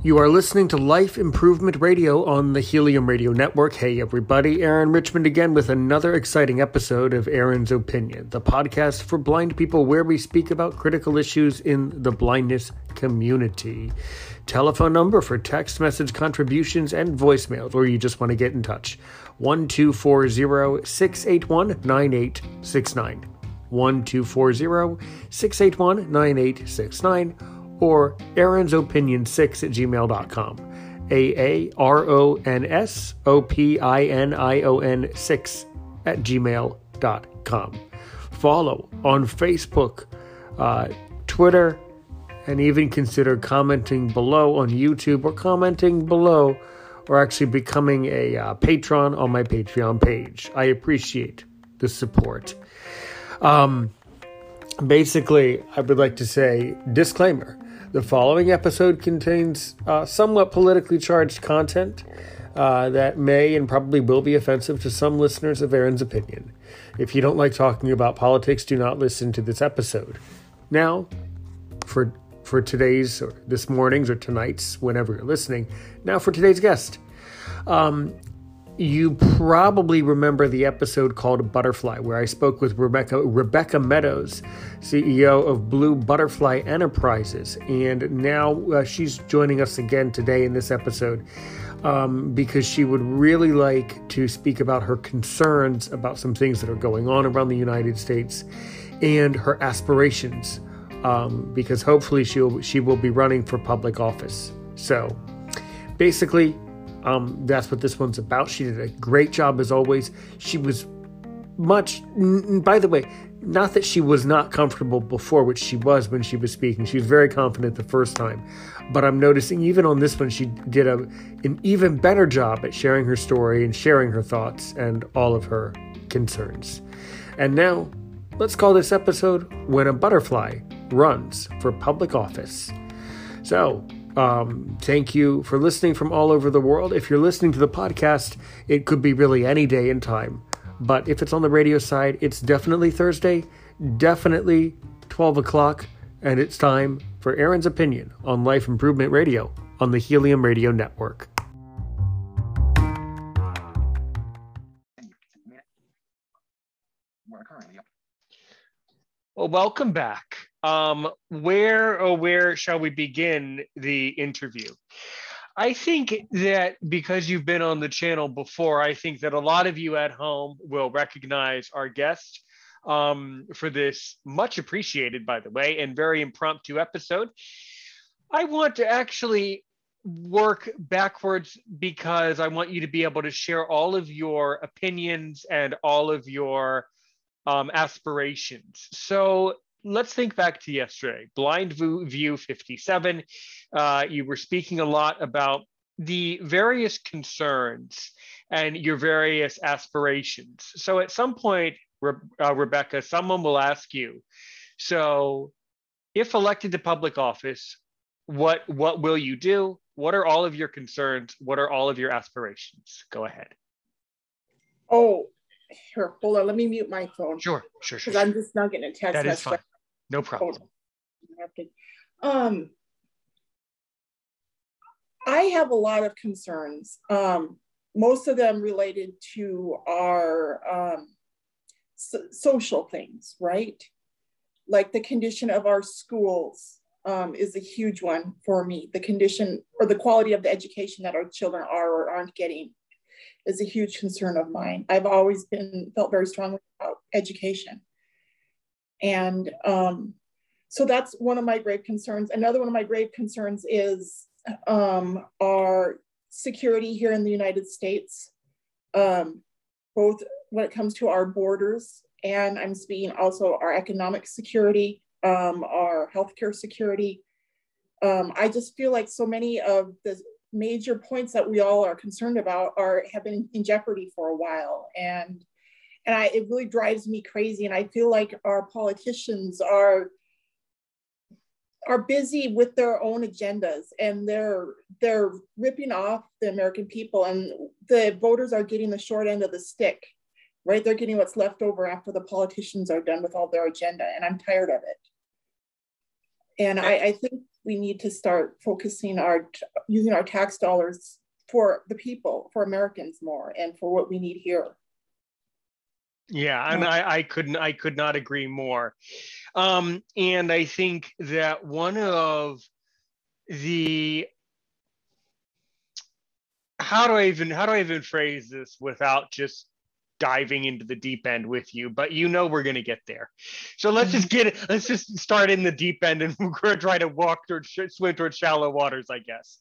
You are listening to Life Improvement Radio on the Helium Radio Network. Hey, everybody, Aaron Richmond again with another exciting episode of Aaron's Opinion, the podcast for blind people where we speak about critical issues in the blindness community. Telephone number for text message contributions and voicemails, or you just want to get in touch 1240 681 9869. 1240 681 9869 or Aaron's Opinion 6 at gmail.com. A A R O N S O P I N I O N 6 at gmail.com. Follow on Facebook, uh, Twitter, and even consider commenting below on YouTube or commenting below or actually becoming a uh, patron on my Patreon page. I appreciate the support. Um, basically, I would like to say disclaimer the following episode contains uh, somewhat politically charged content uh, that may and probably will be offensive to some listeners of Aaron's opinion. If you don't like talking about politics, do not listen to this episode. Now, for for today's or this morning's or tonight's, whenever you're listening, now for today's guest. Um, you probably remember the episode called Butterfly, where I spoke with Rebecca Rebecca Meadows, CEO of Blue Butterfly Enterprises, and now uh, she's joining us again today in this episode um, because she would really like to speak about her concerns about some things that are going on around the United States and her aspirations, um, because hopefully she will she will be running for public office. So, basically, um, that's what this one's about. She did a great job as always. She was much, by the way, not that she was not comfortable before, which she was when she was speaking. She was very confident the first time. But I'm noticing even on this one, she did a, an even better job at sharing her story and sharing her thoughts and all of her concerns. And now, let's call this episode When a Butterfly Runs for Public Office. So, um, thank you for listening from all over the world. If you're listening to the podcast, it could be really any day in time. But if it's on the radio side, it's definitely Thursday, definitely 12 o'clock, and it's time for Aaron's Opinion on Life Improvement Radio on the Helium Radio Network. Well, welcome back um, where or where shall we begin the interview? I think that because you've been on the channel before, I think that a lot of you at home will recognize our guest um, for this much appreciated, by the way, and very impromptu episode. I want to actually work backwards because I want you to be able to share all of your opinions and all of your um, aspirations. So let's think back to yesterday, Blind View 57. Uh, you were speaking a lot about the various concerns and your various aspirations. So at some point, Re- uh, Rebecca, someone will ask you, so if elected to public office, what what will you do? What are all of your concerns? What are all of your aspirations? Go ahead. Oh, here, hold on. Let me mute my phone. Sure, sure, sure. Because I'm just not getting a text that. Is fine. No problem. Um, I have a lot of concerns. Um, most of them related to our um, so social things, right? Like the condition of our schools um, is a huge one for me. The condition or the quality of the education that our children are or aren't getting is a huge concern of mine. I've always been felt very strongly about education. And um, so that's one of my grave concerns. Another one of my grave concerns is um, our security here in the United States, um, both when it comes to our borders, and I'm speaking also our economic security, um, our healthcare security. Um, I just feel like so many of the major points that we all are concerned about are have been in jeopardy for a while, and and I, it really drives me crazy. And I feel like our politicians are are busy with their own agendas and they're they're ripping off the American people and the voters are getting the short end of the stick, right? They're getting what's left over after the politicians are done with all their agenda, and I'm tired of it. And I, I think we need to start focusing our using our tax dollars for the people, for Americans more, and for what we need here. Yeah, and I, I couldn't I could not agree more. Um, and I think that one of the how do I even how do I even phrase this without just diving into the deep end with you, but you know we're gonna get there. So let's just get it. Let's just start in the deep end and we're going to try to walk towards swim towards shallow waters, I guess.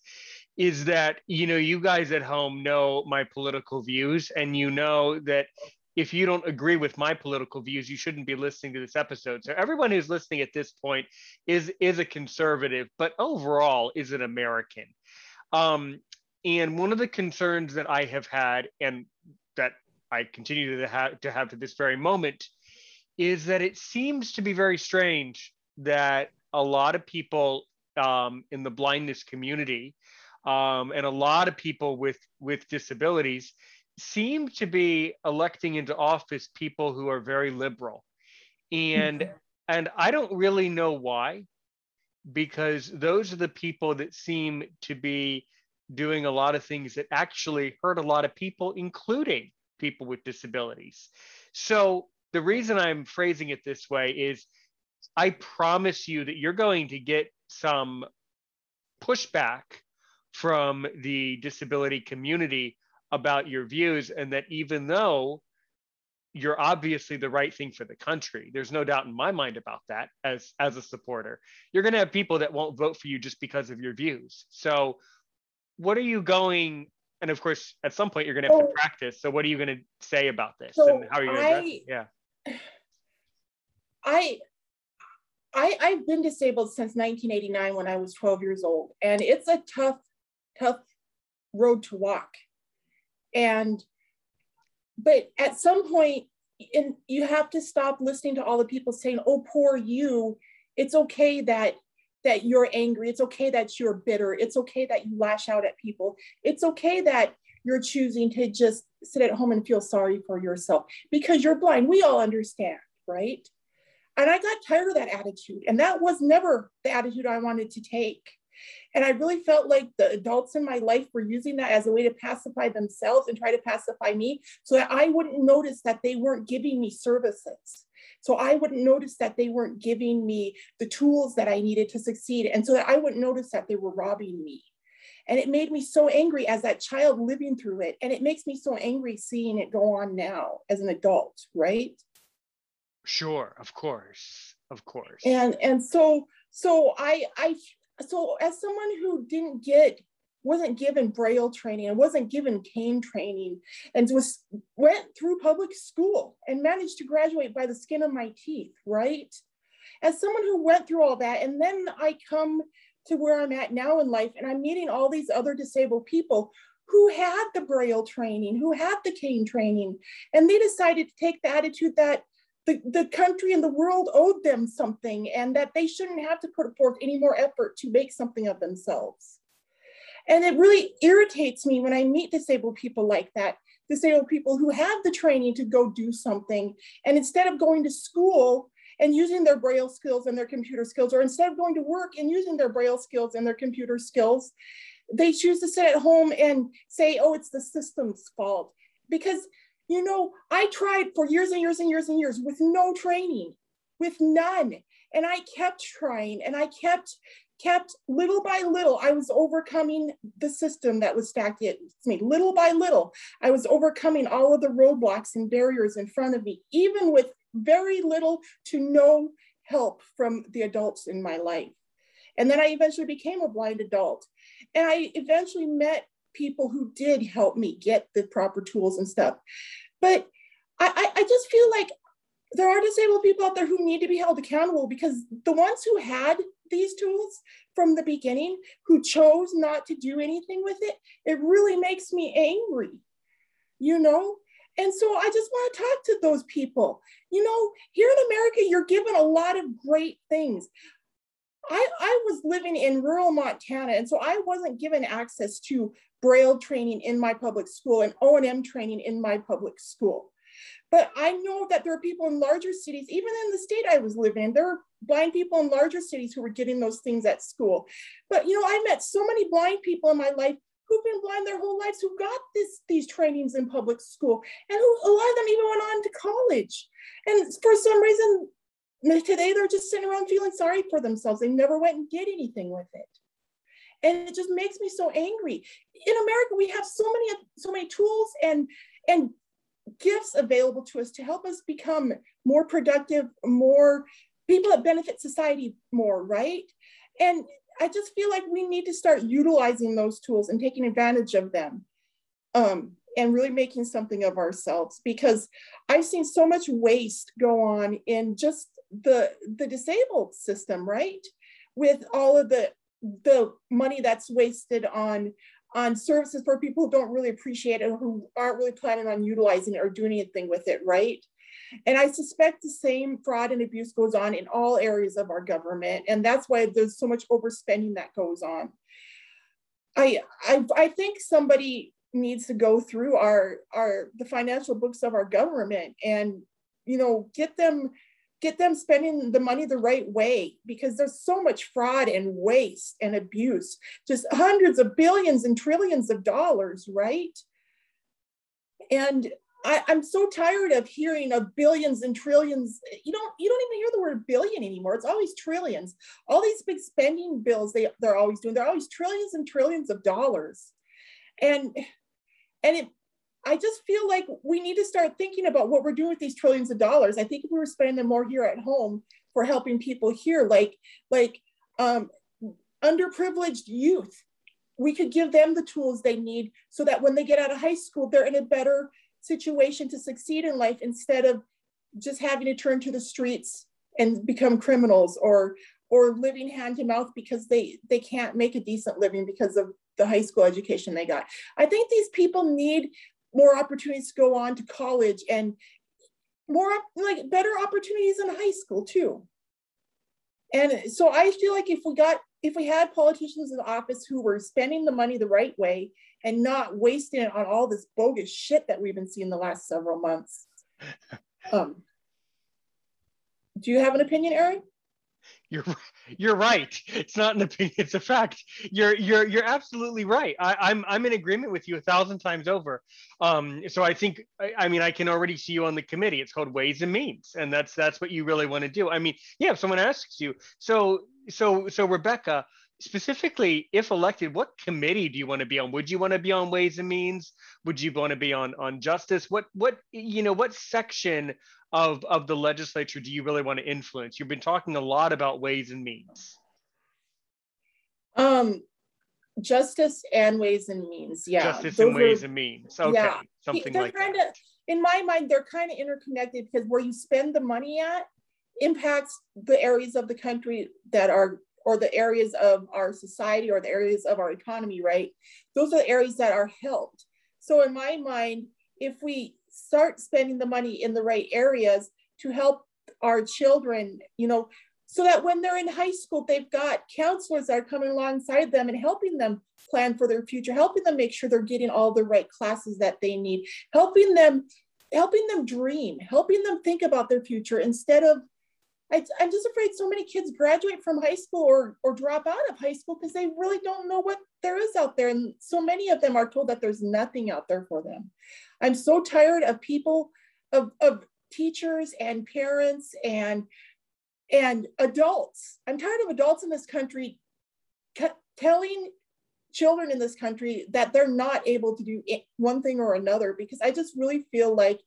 Is that you know you guys at home know my political views, and you know that if you don't agree with my political views, you shouldn't be listening to this episode. So everyone who's listening at this point is is a conservative, but overall is an American. Um, and one of the concerns that I have had, and that I continue to have to have to this very moment is that it seems to be very strange that a lot of people um, in the blindness community um, and a lot of people with with disabilities seem to be electing into office people who are very liberal and mm-hmm. and i don't really know why because those are the people that seem to be doing a lot of things that actually hurt a lot of people including people with disabilities. So the reason I'm phrasing it this way is I promise you that you're going to get some pushback from the disability community about your views, and that even though you're obviously the right thing for the country, there's no doubt in my mind about that as, as a supporter, you're going to have people that won't vote for you just because of your views. So, what are you going and of course at some point you're going to have so, to practice. So what are you going to say about this? So and how are you going to yeah. I I, I've been disabled since 1989 when I was 12 years old, and it's a tough, tough road to walk. And, but at some point, and you have to stop listening to all the people saying, "Oh, poor you." It's okay that that you're angry. It's okay that you're bitter. It's okay that you lash out at people. It's okay that you're choosing to just sit at home and feel sorry for yourself because you're blind. We all understand, right? And I got tired of that attitude. And that was never the attitude I wanted to take. And I really felt like the adults in my life were using that as a way to pacify themselves and try to pacify me so that I wouldn't notice that they weren't giving me services. So I wouldn't notice that they weren't giving me the tools that I needed to succeed. And so that I wouldn't notice that they were robbing me. And it made me so angry as that child living through it. And it makes me so angry seeing it go on now as an adult, right? Sure, of course. Of course. And and so so I I so as someone who didn't get wasn't given braille training and wasn't given cane training and was went through public school and managed to graduate by the skin of my teeth right? As someone who went through all that and then i come to where i'm at now in life and i'm meeting all these other disabled people who had the braille training who had the cane training and they decided to take the attitude that the, the country and the world owed them something and that they shouldn't have to put forth any more effort to make something of themselves and it really irritates me when I meet disabled people like that, disabled people who have the training to go do something. And instead of going to school and using their braille skills and their computer skills, or instead of going to work and using their braille skills and their computer skills, they choose to sit at home and say, oh, it's the system's fault. Because, you know, I tried for years and years and years and years with no training, with none. And I kept trying and I kept kept little by little, I was overcoming the system that was stacked against me. Little by little, I was overcoming all of the roadblocks and barriers in front of me, even with very little to no help from the adults in my life. And then I eventually became a blind adult. And I eventually met people who did help me get the proper tools and stuff. But I, I just feel like there are disabled people out there who need to be held accountable because the ones who had these tools from the beginning, who chose not to do anything with it, it really makes me angry, you know? And so I just want to talk to those people. You know, here in America, you're given a lot of great things. I, I was living in rural Montana, and so I wasn't given access to Braille training in my public school and O&M training in my public school. But I know that there are people in larger cities, even in the state I was living in, there are blind people in larger cities who were getting those things at school. But you know, I met so many blind people in my life who've been blind their whole lives who got this these trainings in public school and who a lot of them even went on to college. And for some reason today they're just sitting around feeling sorry for themselves. They never went and did anything with it. And it just makes me so angry. In America, we have so many so many tools and and gifts available to us to help us become more productive, more people that benefit society more, right? And I just feel like we need to start utilizing those tools and taking advantage of them um, and really making something of ourselves because I've seen so much waste go on in just the, the disabled system, right? With all of the, the money that's wasted on on services for people who don't really appreciate it or who aren't really planning on utilizing it or doing anything with it, right? And I suspect the same fraud and abuse goes on in all areas of our government. And that's why there's so much overspending that goes on. I, I, I think somebody needs to go through our, our the financial books of our government and you know get them get them spending the money the right way because there's so much fraud and waste and abuse just hundreds of billions and trillions of dollars right and I, am so tired of hearing of billions and trillions. You don't you don't even hear the word billion anymore. It's always trillions. All these big spending bills they, they're always doing, they're always trillions and trillions of dollars. And and it I just feel like we need to start thinking about what we're doing with these trillions of dollars. I think if we were spending them more here at home for helping people here, like like um, underprivileged youth, we could give them the tools they need so that when they get out of high school, they're in a better situation to succeed in life instead of just having to turn to the streets and become criminals or or living hand to mouth because they they can't make a decent living because of the high school education they got. I think these people need more opportunities to go on to college and more like better opportunities in high school too. And so I feel like if we got if we had politicians in office who were spending the money the right way and not wasting it on all this bogus shit that we've been seeing the last several months. Um, do you have an opinion, Aaron? You're you're right. It's not an opinion; it's a fact. You're you're you're absolutely right. I, am I'm, I'm in agreement with you a thousand times over. Um, so I think I, I, mean I can already see you on the committee. It's called Ways and Means, and that's that's what you really want to do. I mean, yeah. If someone asks you, so so so Rebecca, specifically, if elected, what committee do you want to be on? Would you want to be on Ways and Means? Would you want to be on on Justice? What what you know what section of of the legislature do you really want to influence? You've been talking a lot about Ways and Means. Um, Justice and Ways and Means, yeah. Justice Those and Ways are, and Means. Okay, yeah. something they're like kinda, that. In my mind, they're kind of interconnected because where you spend the money at impacts the areas of the country that are or the areas of our society or the areas of our economy, right? Those are the areas that are helped. So in my mind, if we start spending the money in the right areas to help our children, you know, so that when they're in high school, they've got counselors that are coming alongside them and helping them plan for their future, helping them make sure they're getting all the right classes that they need, helping them, helping them dream, helping them think about their future instead of I, am just afraid so many kids graduate from high school or, or drop out of high school because they really don't know what there is out there. And so many of them are told that there's nothing out there for them. I'm so tired of people, of, of teachers and parents and, and adults. I'm tired of adults in this country telling children in this country that they're not able to do one thing or another because I just really feel like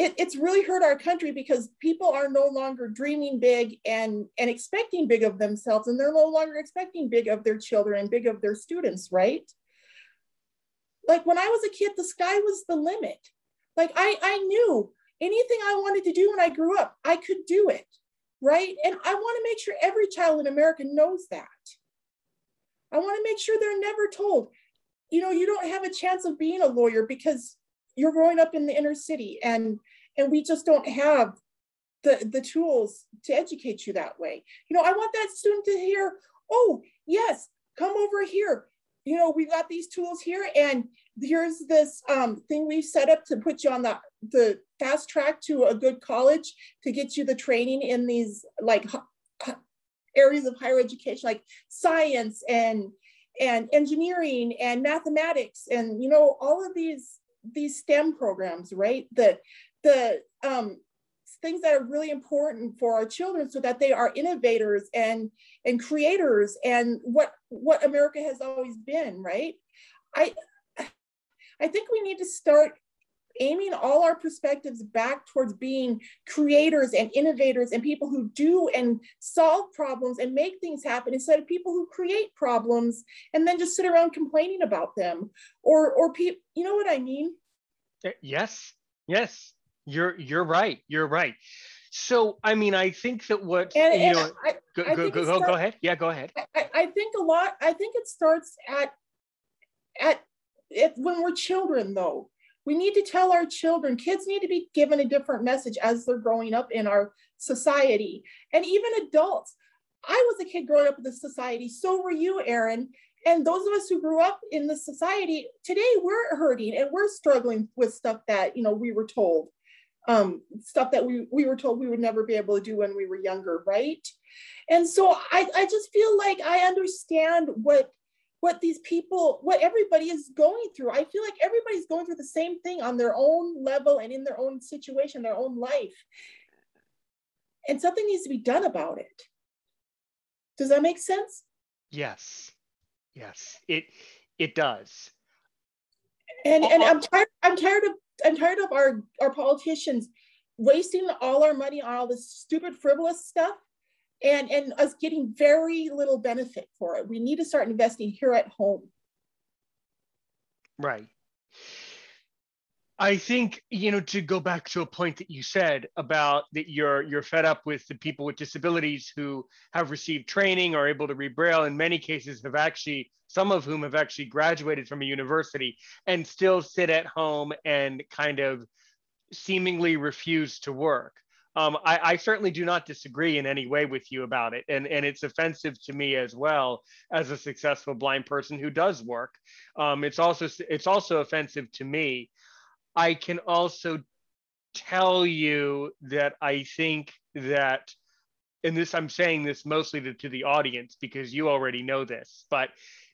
it, it's really hurt our country because people are no longer dreaming big and, and expecting big of themselves, and they're no longer expecting big of their children and big of their students, right? Like when I was a kid, the sky was the limit. Like I, I knew anything I wanted to do when I grew up, I could do it, right? And I want to make sure every child in America knows that. I want to make sure they're never told, you know, you don't have a chance of being a lawyer because you're growing up in the inner city and and we just don't have the the tools to educate you that way. You know i want that student to hear oh yes come over here. You know, we got these tools here and here's this um, thing we've set up to put you on the, the fast track to a good college to get you the training in these like areas of higher education, like science and and engineering and mathematics and you know all of these these STEM programs, right? The the um, things that are really important for our children so that they are innovators and and creators and what what america has always been right i i think we need to start aiming all our perspectives back towards being creators and innovators and people who do and solve problems and make things happen instead of people who create problems and then just sit around complaining about them or or people you know what i mean eh, yes yes you're you're right. You're right. So I mean, I think that what and, you and know. I, go, I go, go, starts, go ahead. Yeah, go ahead. I, I think a lot. I think it starts at at it, when we're children, though. We need to tell our children. Kids need to be given a different message as they're growing up in our society, and even adults. I was a kid growing up in the society. So were you, Aaron. And those of us who grew up in the society today, we're hurting and we're struggling with stuff that you know we were told um, stuff that we, we were told we would never be able to do when we were younger, right? And so I, I just feel like I understand what what these people, what everybody is going through. I feel like everybody's going through the same thing on their own level and in their own situation, their own life. And something needs to be done about it. Does that make sense? Yes. Yes. It it does. And and uh-huh. I'm tired I'm tired of I'm tired of our, our politicians wasting all our money on all this stupid frivolous stuff and, and us getting very little benefit for it. We need to start investing here at home. Right. I think you know to go back to a point that you said about that you're you're fed up with the people with disabilities who have received training or able to read braille. In many cases, have actually some of whom have actually graduated from a university and still sit at home and kind of seemingly refuse to work. Um, I, I, certainly do not disagree in any way with you about it, and and it's offensive to me as well as a successful blind person who does work. Um, it's also it's also offensive to me I can also tell you that I think that, and this I'm saying this mostly to, to the audience because you already know this, but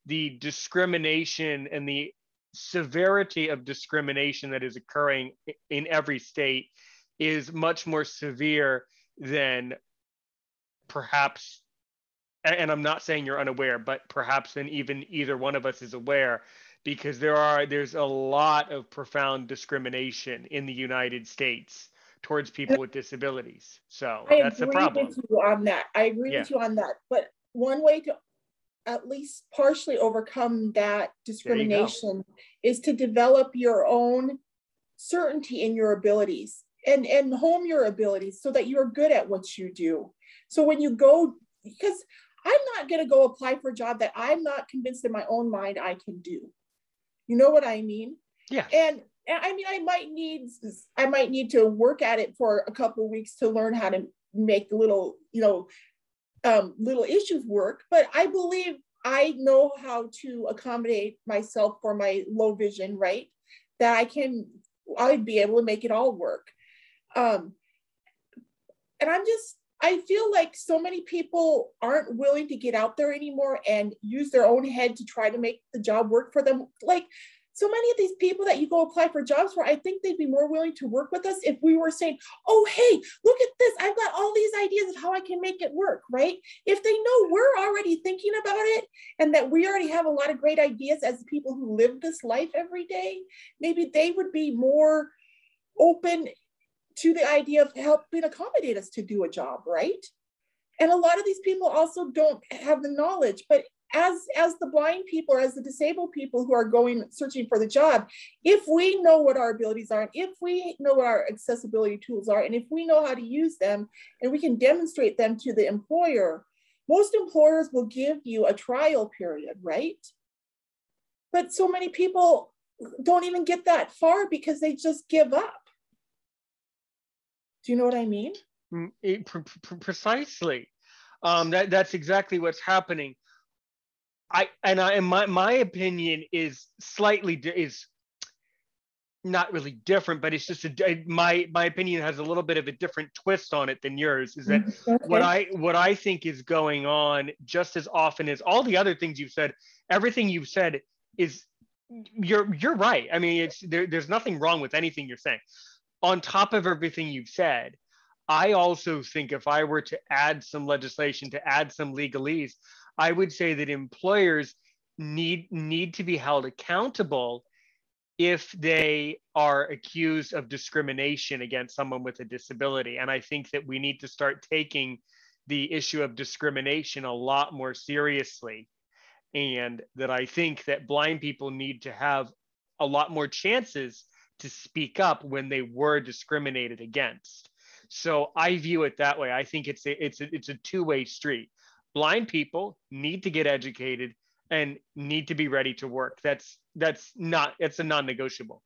the discrimination and the severity of discrimination that is occurring in every state is much more severe than perhaps and i'm not saying you're unaware but perhaps than even either one of us is aware because there are there's a lot of profound discrimination in the United States towards people with disabilities. So I that's the problem. With you on that. I agree yeah. with you on that. But one way to at least partially overcome that discrimination is to develop your own certainty in your abilities and and home your abilities so that you're good at what you do. So when you go because I'm not going to go apply for a job that I'm not convinced in my own mind I can do. You know what I mean? Yeah. And, and I mean, I might need I might need to work at it for a couple of weeks to learn how to make little, you know, um, little issues work. But I believe I know how to accommodate myself for my low vision, right? That I can, I'd be able to make it all work. Um, and I'm just, I feel like so many people aren't willing to get out there anymore and use their own head to try to make the job work for them. Like so many of these people that you go apply for jobs for, I think they'd be more willing to work with us if we were saying, oh, hey, look at this. I've got all these ideas of how I can make it work, right? If they know we're already thinking about it and that we already have a lot of great ideas as people who live this life every day, maybe they would be more open to the idea of helping accommodate us to do a job, right? And a lot of these people also don't have the knowledge, but as as the blind people or as the disabled people who are going searching for the job if we know what our abilities are and if we know what our accessibility tools are and if we know how to use them and we can demonstrate them to the employer most employers will give you a trial period right but so many people don't even get that far because they just give up do you know what I mean? Mm, it, precisely. Um, that, that's exactly what's happening. I and I and my my opinion is slightly is not really different, but it's just a, my my opinion has a little bit of a different twist on it than yours. Is that mm-hmm. okay. what I what I think is going on just as often as all the other things you've said. Everything you've said is you're you're right. I mean, it's there, there's nothing wrong with anything you're saying. On top of everything you've said, I also think if I were to add some legislation to add some legalese, I would say that employers need need to be held accountable if they are accused of discrimination against someone with a disability. And I think that we need to start taking the issue of discrimination a lot more seriously. And that I think that blind people need to have a lot more chances to speak up when they were discriminated against. So I view it that way. I think it's a, it's a, it's a two-way street. Blind people need to get educated and need to be ready to work. That's that's not it's a non-negotiable.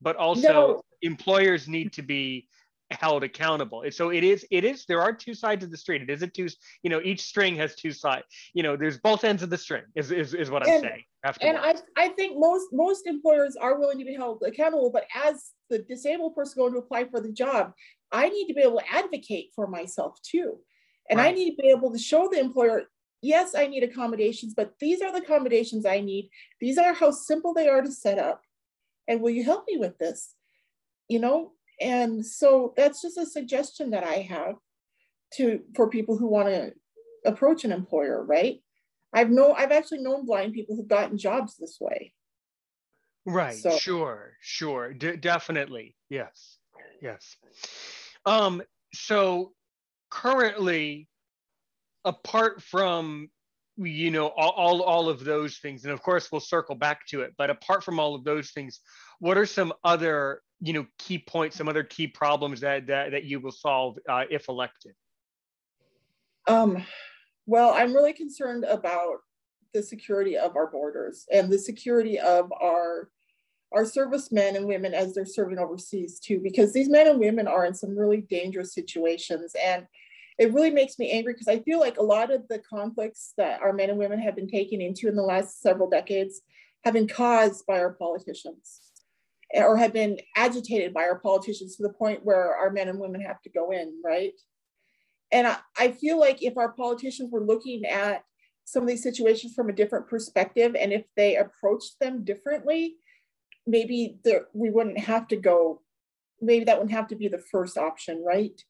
But also no. employers need to be held accountable. And so it is it is there are two sides of the street. It is a two, you know, each string has two sides. You know, there's both ends of the string is is, is what I'm and, saying. And I, I think most most employers are willing to be held accountable, but as the disabled person going to apply for the job, I need to be able to advocate for myself too. And right. I need to be able to show the employer yes, I need accommodations, but these are the accommodations I need. These are how simple they are to set up. And will you help me with this? You know, and so that's just a suggestion that I have to for people who want to approach an employer, right? I've know I've actually known blind people who've gotten jobs this way. Right. So, sure. Sure. D- definitely. Yes. Yes. Um. So currently, apart from you know all, all, all of those things and of course we'll circle back to it but apart from all of those things what are some other you know key points some other key problems that that, that you will solve uh, if elected? Um, well i'm really concerned about the security of our borders and the security of our our servicemen and women as they're serving overseas too because these men and women are in some really dangerous situations. And it really makes me angry because I feel like a lot of the conflicts that our men and women have been taken into in the last several decades have been caused by our politicians or have been agitated by our politicians to the point where our men and women have to go in, right? And I, I feel like if our politicians were looking at some of these situations from a different perspective and if they approached them differently, maybe there, we wouldn't have to go, maybe that wouldn't have to be the first option, right?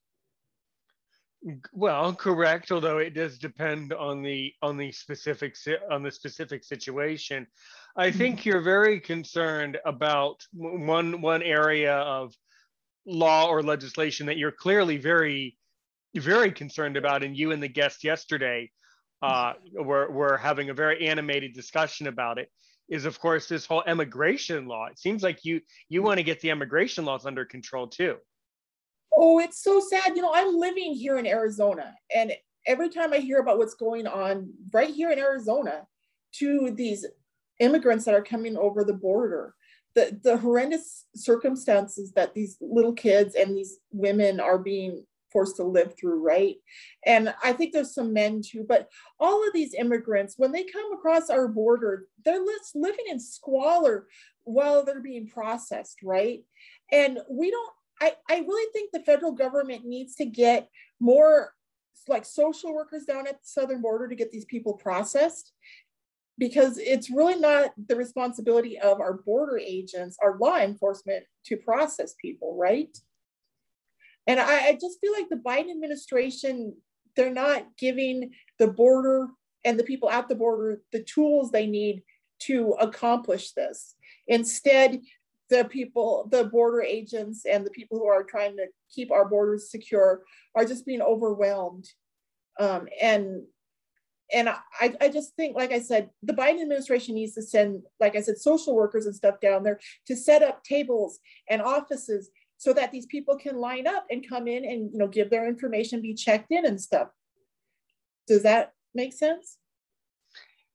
Well, correct. Although it does depend on the on the specific on the specific situation. I mm-hmm. think you're very concerned about one one area of law or legislation that you're clearly very very concerned about, and you and the guest yesterday uh, were were having a very animated discussion about it. Is of course this whole immigration law. It seems like you you want to get the immigration laws under control too. Oh, it's so sad. You know, I'm living here in Arizona, and every time I hear about what's going on right here in Arizona to these immigrants that are coming over the border, the, the horrendous circumstances that these little kids and these women are being forced to live through, right? And I think there's some men too, but all of these immigrants, when they come across our border, they're living in squalor while they're being processed, right? And we don't I, I really think the federal government needs to get more like social workers down at the southern border to get these people processed because it's really not the responsibility of our border agents, our law enforcement to process people, right? And I, I just feel like the Biden administration, they're not giving the border and the people at the border the tools they need to accomplish this. Instead, the people, the border agents and the people who are trying to keep our borders secure are just being overwhelmed. Um, and and I, I just think, like I said, the Biden administration needs to send, like I said, social workers and stuff down there to set up tables and offices so that these people can line up and come in and you know give their information, be checked in and stuff. Does that make sense?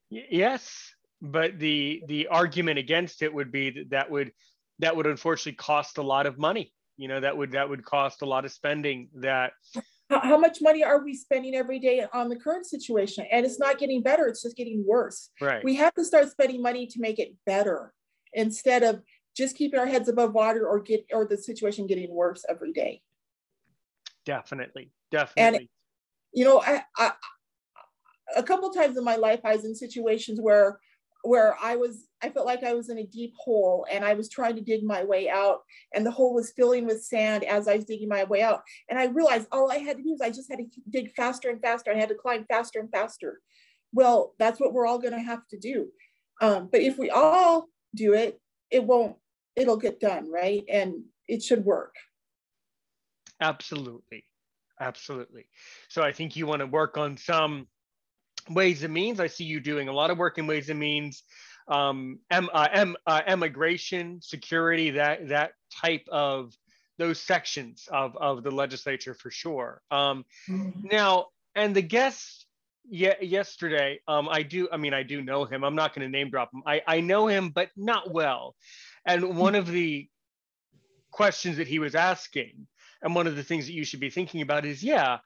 Yes, but the the argument against it would be that that would that would unfortunately cost a lot of money you know that would that would cost a lot of spending that how, much money are we spending every day on the current situation? And it's not getting better, it's just getting worse. Right. We have to start spending money to make it better instead of just keeping our heads above water or get or the situation getting worse every day. Definitely. Definitely. And you know, I, I a couple times in my life I was in situations where where I was, I felt like I was in a deep hole and I was trying to dig my way out and the hole was filling with sand as I was digging my way out. And I realized all I had to do is I just had to dig faster and faster. I had to climb faster and faster. Well, that's what we're all going to have to do. Um, but if we all do it, it won't, it'll get done, right? And it should work. Absolutely. Absolutely. So I think you want to work on some ways and means. I see you doing a lot of work in ways and means, um, em, uh, em, uh, immigration, security, that that type of those sections of of the legislature for sure. Um, mm-hmm. Now, and the guest yeah, yesterday, um, I do. I mean, I do know him. I'm not going to name drop him. I I know him, but not well. And one of the questions that he was asking, and one of the things that you should be thinking about is, yeah,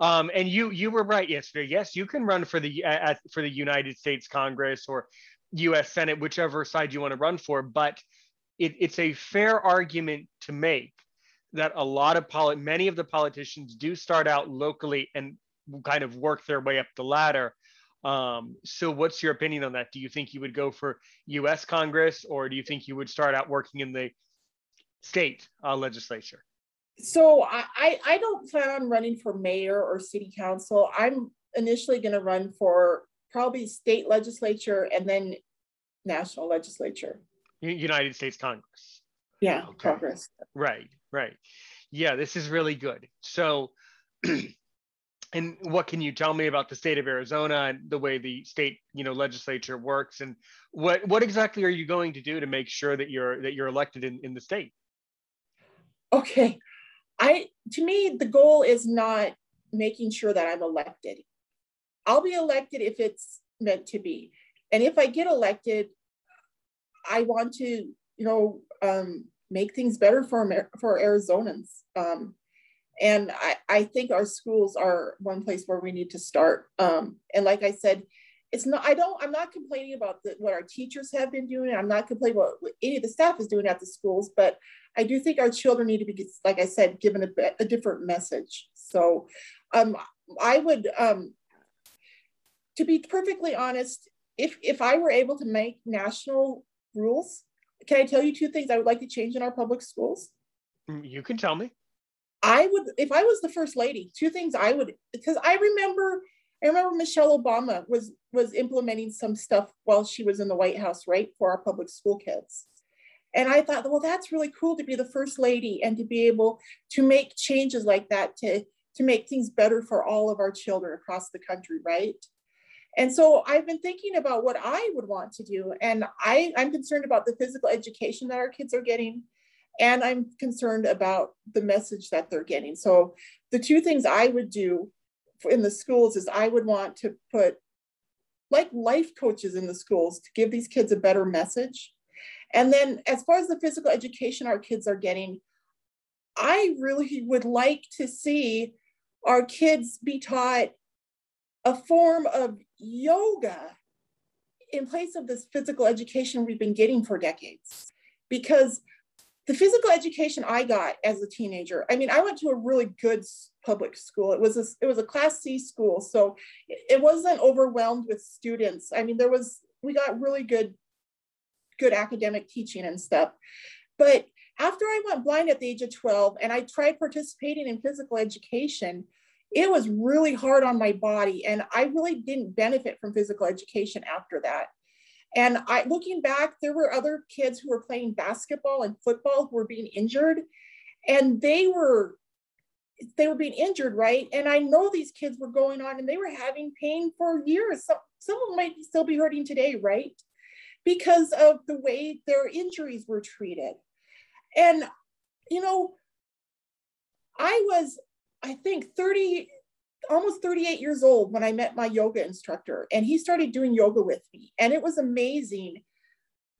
um, and you you were right yesterday. Yes, you can run for the uh, for the United States Congress or U.S. Senate, whichever side you want to run for. But it, it's a fair argument to make that a lot of polit- many of the politicians do start out locally and kind of work their way up the ladder. Um, so, what's your opinion on that? Do you think you would go for U.S. Congress, or do you think you would start out working in the state uh, legislature? So I, I don't plan on running for mayor or city council. I'm initially going to run for probably state legislature and then national legislature. United States Congress. Yeah, okay. Congress. Right, right. Yeah, this is really good. So, and what can you tell me about the state of Arizona and the way the state, you know, legislature works, and what what exactly are you going to do to make sure that you're that you're elected in, in the state? Okay, I to me the goal is not making sure that I'm elected. I'll be elected if it's meant to be. And if I get elected, I want to, you know, um, make things better for for Arizonans. Um, and I, I think our schools are one place where we need to start. Um, and like I said, it's not i don't i'm not complaining about the, what our teachers have been doing. I'm not complaining about what any of the staff is doing at the schools but i do think our children need to be like i said given a, a different message. So um, i would um, to be perfectly honest if if i were able to make national rules can i tell you two things i would like to change in our public schools? Mm, you can tell me. I would if i was the first lady two things i would because i remember I remember Michelle Obama was was implementing some stuff while she was in the White House, right, for our public school kids. And I thought, well, that's really cool to be the first lady and to be able to make changes like that to, to make things better for all of our children across the country, right? And so I've been thinking about what I would want to do. And I, I'm concerned about the physical education that our kids are getting. And I'm concerned about the message that they're getting. So the two things I would do in the schools is I would want to put like life coaches in the schools to give these kids a better message. And then as far as the physical education our kids are getting, I really would like to see our kids be taught a form of yoga in place of this physical education we've been getting for decades. Because the physical education I got as a teenager, I mean, I went to a really good public school. It was a, it was a class C school, so it wasn't overwhelmed with students. I mean, there was we got really good good academic teaching and stuff. But after I went blind at the age of 12 and I tried participating in physical education, it was really hard on my body and I really didn't benefit from physical education after that. And I, looking back, there were other kids who were playing basketball and football who were being injured, and they were they were being injured, right? And I know these kids were going on and they were having pain for years. Some some of them might still be hurting today, right? Because of the way their injuries were treated. And you know, I was, I think, 30, almost 38 years old when I met my yoga instructor, and he started doing yoga with me. And it was amazing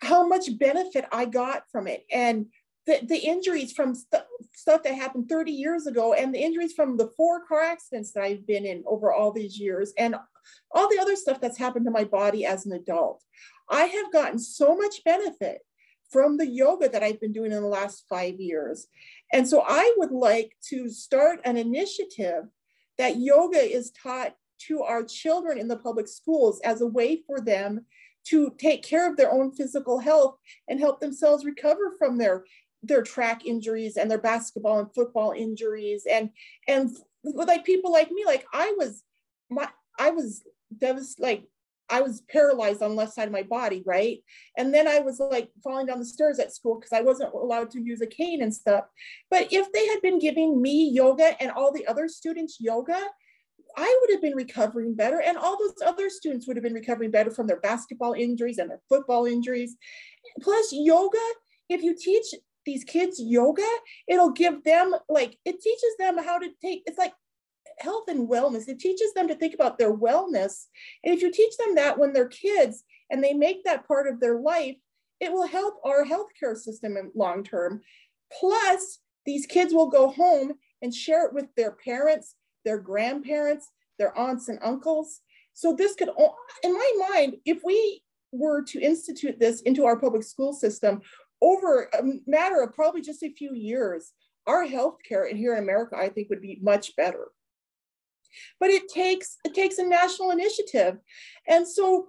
how much benefit I got from it. And the, the injuries from st- stuff that happened 30 years ago and the injuries from the four car accidents that I've been in over all these years and all the other stuff that's happened to my body as an adult. I have gotten so much benefit from the yoga that I've been doing in the last five years. And so I would like to start an initiative that yoga is taught to our children in the public schools as a way for them to take care of their own physical health and help themselves recover from their their track injuries and their basketball and football injuries and and like people like me like i was my i was devastated like I was paralyzed on the left side of my body, right? And then I was like falling down the stairs at school because I wasn't allowed to use a cane and stuff. But if they had been giving me yoga and all the other students yoga, I would have been recovering better, and all those other students would have been recovering better from their basketball injuries and their football injuries. Plus, yoga, if you teach these kids yoga, it'll give them like it teaches them how to take it's like health and wellness. It teaches them to think about their wellness. And if you teach them that when they're kids and they make that part of their life, it will help our healthcare system in long term. Plus, these kids will go home and share it with their parents their grandparents, their aunts and uncles. So this could, in my mind, if we were to institute this into our public school system over a matter of probably just a few years, our healthcare in here in America, I think, would be much better. But it takes it takes a national initiative, and so,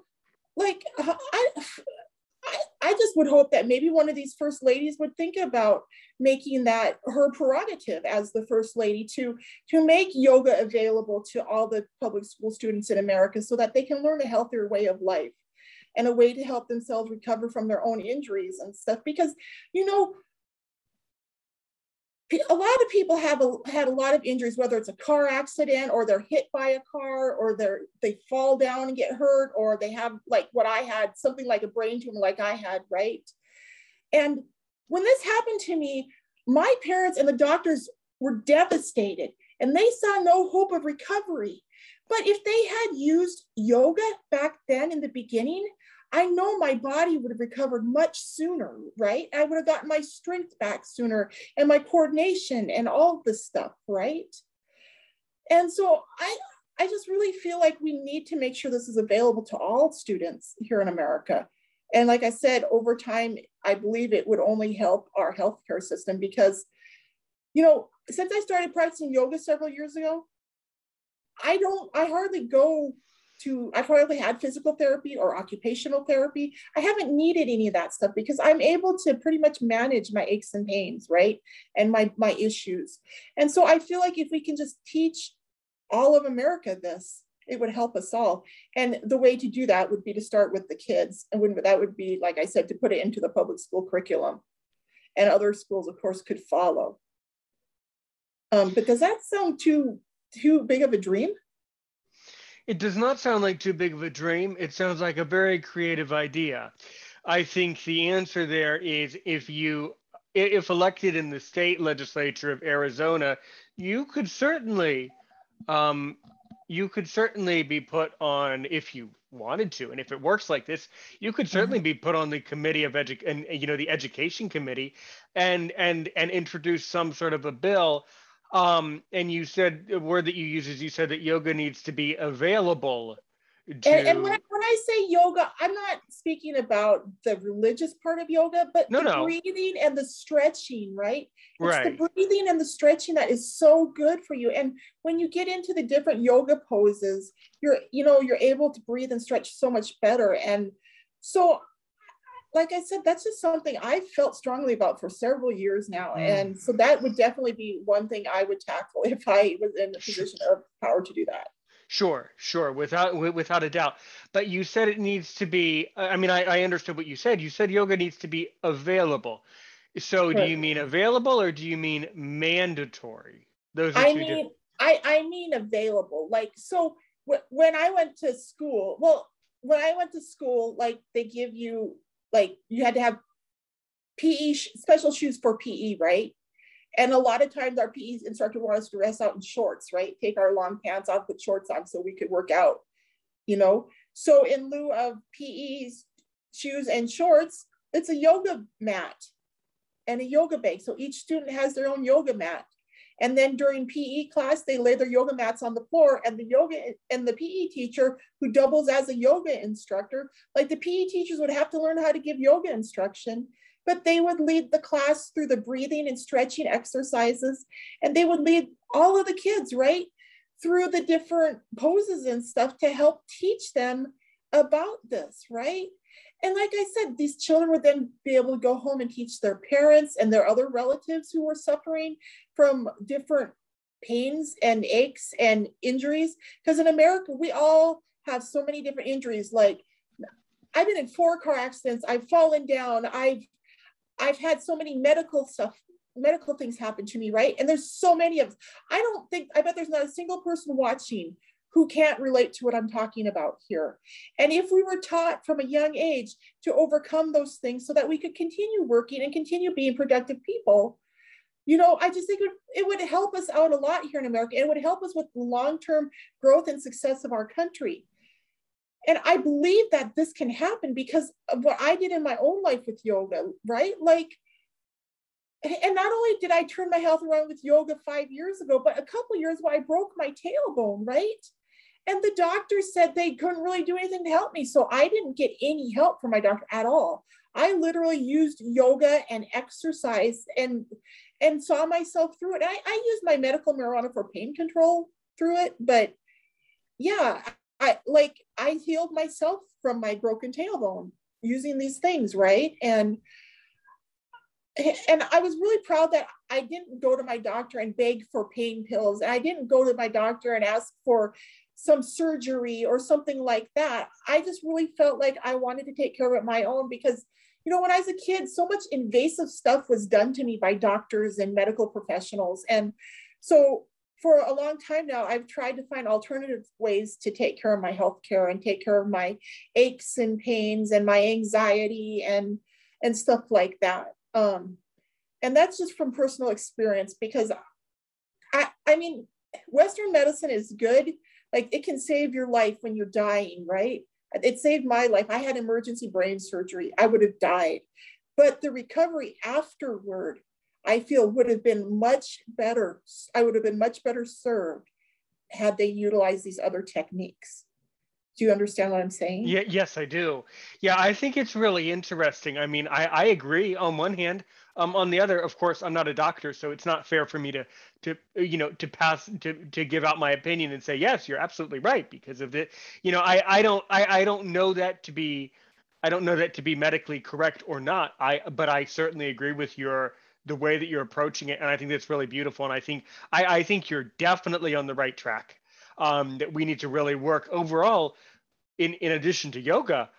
like, I I, I just would hope that maybe one of these first ladies would think about making that her prerogative as the first lady to to make yoga available to all the public school students in America so that they can learn a healthier way of life and a way to help themselves recover from their own injuries and stuff because you know a lot of people have a, had a lot of injuries, whether it's a car accident or they're hit by a car or they're they fall down and get hurt or they have like what I had, something like a brain tumor like I had, right? And when this happened to me, my parents and the doctors were devastated and they saw no hope of recovery. But if they had used yoga back then in the beginning, I know my body would have recovered much sooner, right? I would have gotten my strength back sooner and my coordination and all this stuff, right? And so I, I just really feel like we need to make sure this is available to all students here in America. And like I said, over time, I believe it would only help our healthcare system because, you know, since I started practicing yoga several years ago, I don't, I hardly go to I've hardly had physical therapy or occupational therapy. I haven't needed any of that stuff because I'm able to pretty much manage my aches and pains, right? And my my issues. And so I feel like if we can just teach all of America this, it would help us all. And the way to do that would be to start with the kids. And when, that would be, like I said, to put it into the public school curriculum. And other schools, of course, could follow. Um, but does that sound too too big of a dream? It does not sound like too big of a dream. It sounds like a very creative idea. I think the answer there is if you if elected in the state legislature of Arizona, you could certainly um, you could certainly be put on if you wanted to and if it works like this you could certainly mm-hmm. be put on the committee of edu- and you know the education committee and and and introduce some sort of a bill um, and you said a word that you use is you said that yoga needs to be available. To... And, and when, I, when I say yoga, I'm not speaking about the religious part of yoga, but no, the no. breathing and the stretching, right? It's right. the breathing and the stretching that is so good for you. And when you get into the different yoga poses, you're, you know, you're able to breathe and stretch so much better. And so like I said, that's just something I felt strongly about for several years now. Mm. And so that would definitely be one thing I would tackle if I was in a position of power to do that. Sure, sure, without without a doubt. But you said it needs to be. I mean, I, I understood what you said. You said yoga needs to be available. So, do you mean available or do you mean mandatory? Those are I two mean, different. I I mean available. Like so, when I went to school, well, when I went to school, like they give you like you had to have PE special shoes for PE, right? And a lot of times our PE instructor wanted us to dress out in shorts, right? Take our long pants off, put shorts on so we could work out, you know? So in lieu of PE's shoes and shorts, it's a yoga mat. and a yoga bag. So each student has their own yoga mat. And then during PE class, they lay their yoga mats on the floor and the yoga and the PE teacher who doubles as a yoga instructor, like the PE teachers would have to learn how to give yoga instruction, but they would lead the class through the breathing and stretching exercises. And they would lead all of the kids, right? Through the different poses and stuff to help teach them about this, right? And like I said, these children would then be able to go home and teach their parents and their other relatives who were suffering from different pains and aches and injuries. Because in America, we all have so many different injuries. Like I've been in four car accidents, I've fallen down, I've I've had so many medical stuff, medical things happen to me, right? And there's so many of I don't think I bet there's not a single person watching who can't relate to what I'm talking about here. And if we were taught from a young age to overcome those things so that we could continue working and continue being productive people, you know, I just think it would, help us out a lot here in America. It would help us with long-term growth and success of our country. And I believe that this can happen because of what I did in my own life with yoga, right? Like, and not only did I turn my health around with yoga five years ago, but a couple years ago, I broke my tailbone, right? And the doctor said they couldn't really do anything to help me. So I didn't get any help from my doctor at all. I literally used yoga and exercise and and saw myself through it. I, I used my medical marijuana for pain control through it, but yeah, I like I healed myself from my broken tailbone using these things, right? And and I was really proud that I didn't go to my doctor and beg for pain pills. And I didn't go to my doctor and ask for some surgery or something like that. I just really felt like I wanted to take care of it my own because, you know, when I was a kid, so much invasive stuff was done to me by doctors and medical professionals. And so for a long time now, I've tried to find alternative ways to take care of my health care and take care of my aches and pains and my anxiety and and stuff like that. Um, and that's just from personal experience because I, I mean, Western medicine is good, like it can save your life when you're dying, right? It saved my life. I had emergency brain surgery. I would have died. But the recovery afterward, I feel would have been much better. I would have been much better served had they utilized these other techniques. Do you understand what I'm saying? Yeah, yes, I do. Yeah, I think it's really interesting. I mean, I, I agree on one hand. Um, on the other, of course, I'm not a doctor, so it's not fair for me to to you know to pass to to give out my opinion and say yes, you're absolutely right because of the You know, I I don't I I don't know that to be I don't know that to be medically correct or not. I but I certainly agree with your the way that you're approaching it, and I think that's really beautiful. And I think I I think you're definitely on the right track. Um, that we need to really work overall. In in addition to yoga,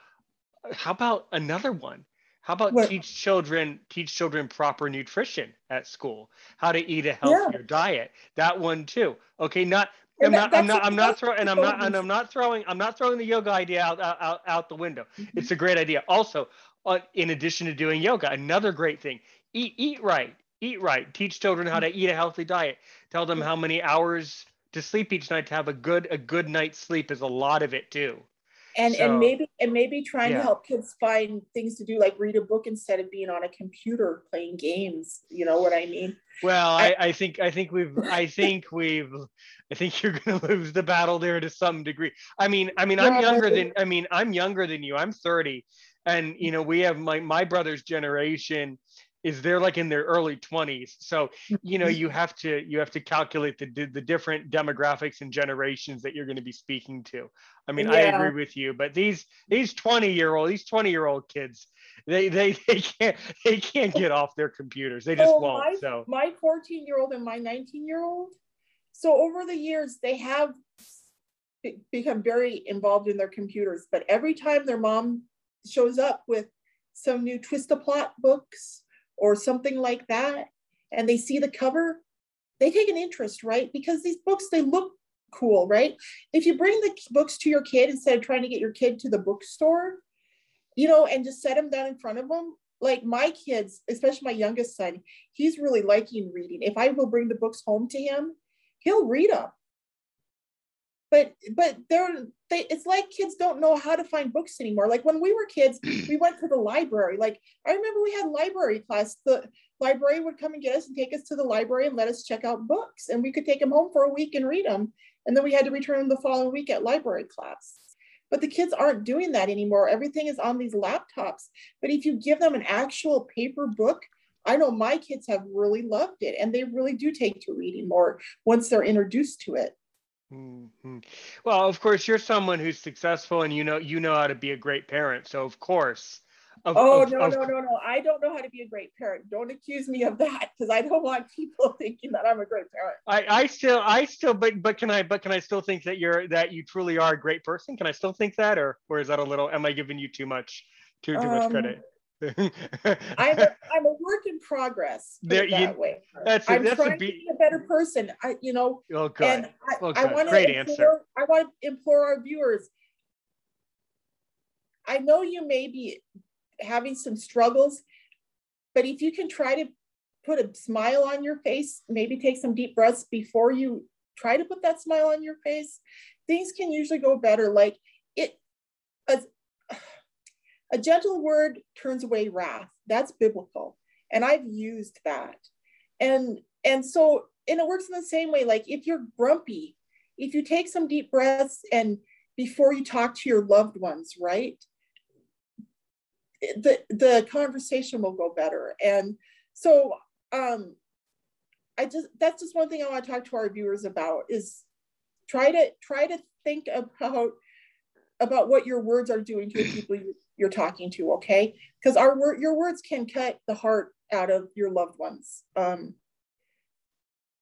how about another one? How about teach children teach children proper nutrition at school? How to eat a healthier yeah. diet. That one too. Okay, not I'm not, I'm not, I'm not throwing, and I'm not, and I'm not throwing, I'm not throwing the yoga idea out, out, out the window. Mm-hmm. It's a great idea. Also, uh, in addition to doing yoga, another great thing: eat, eat right, eat right. Teach children how to mm-hmm. eat a healthy diet. Tell them how many hours to sleep each night to have a good, a good night's sleep is a lot of it too and so, and maybe and maybe trying yeah. to help kids find things to do like read a book instead of being on a computer playing games you know what i mean? Well i, I think i think we've i think we've i think you're going to lose the battle there to some degree. I mean i mean i'm younger than i mean i'm younger than you. I'm 30 and you know we have my my brother's generation is they're like in their early 20s so you know you mm-hmm. have to you have to calculate the the different demographics and generations that you're going to be speaking to. I mean yeah. i agree with you but these these 20 year old these 20 year old kids they they they can't they can't get off their computers. They just oh, won't my, so. my 14 year old and my 19 year old so over the years they have become very involved in their computers but every time their mom shows up with some new twist a plot books or something like that and they see the cover they take an interest right? Because these books they look cool right? If you bring the books to your kid instead of trying to get your kid to the bookstore you know and just set them down in front of them like my kids especially my youngest son he's really liking reading. If i will bring the books home to him he'll read them but but they're they it's like kids don't know how to find books anymore like when we were kids we went to the library like i remember we had library class the librarian would come and get us and take us to the library and let us check out books. And we could take them home for a week and read them. And then we had to return them the following week at library class. But the kids aren't doing that anymore. Everything is on these laptops. But if you give them an actual paper book, I know my kids have really loved it and they really do take to reading more once they're introduced to it. Mm-hmm. Well, of course, you're someone who's successful and you know you know how to be a great parent. So of course, of, oh of, no of, no no no! I don't know how to be a great parent. Don't accuse me of that because I don't want people thinking that I'm a great parent. I, I still I still but but can I but can I still think that you're that you truly are a great person? Can I still think that or or is that a little? Am I giving you too much too too um, much credit? I'm, a, I'm a work in progress. There, that you, way. That's a, I'm that's trying a be- to be a better person. I, you know, oh, good. and I, oh, I want to implore, I want to implore our viewers. I know you may be having some struggles, but if you can try to put a smile on your face, maybe take some deep breaths before you try to put that smile on your face, things can usually go better. Like a gentle word turns away wrath. That's biblical. And I've used that. And and so and it works in the same way. Like if you're grumpy, if you take some deep breaths and before you talk to your loved ones, right? the the conversation will go better. And so um, I just that's just one thing I want to talk to our viewers about is try to try to think about about what your words are doing to the people you're talking to. Okay, because our word your words can cut the heart out of your loved ones. Um,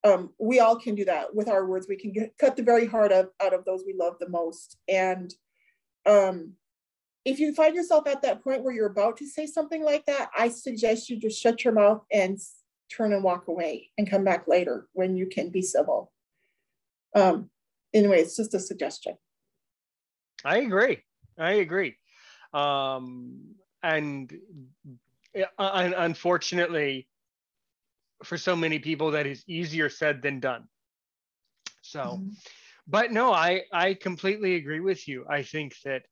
um, we all can do that with our words. We can get, cut the very heart of, out of those we love the most. And um, if you find yourself at that point where you're about to say something like that, I suggest you just shut your mouth and turn and walk away and come back later when you can be civil. Um, anyway, it's just a suggestion. I agree. I agree. Um, and uh, unfortunately, for so many people, that is easier said than done. So, mm-hmm. but no, I I completely agree with you. I think that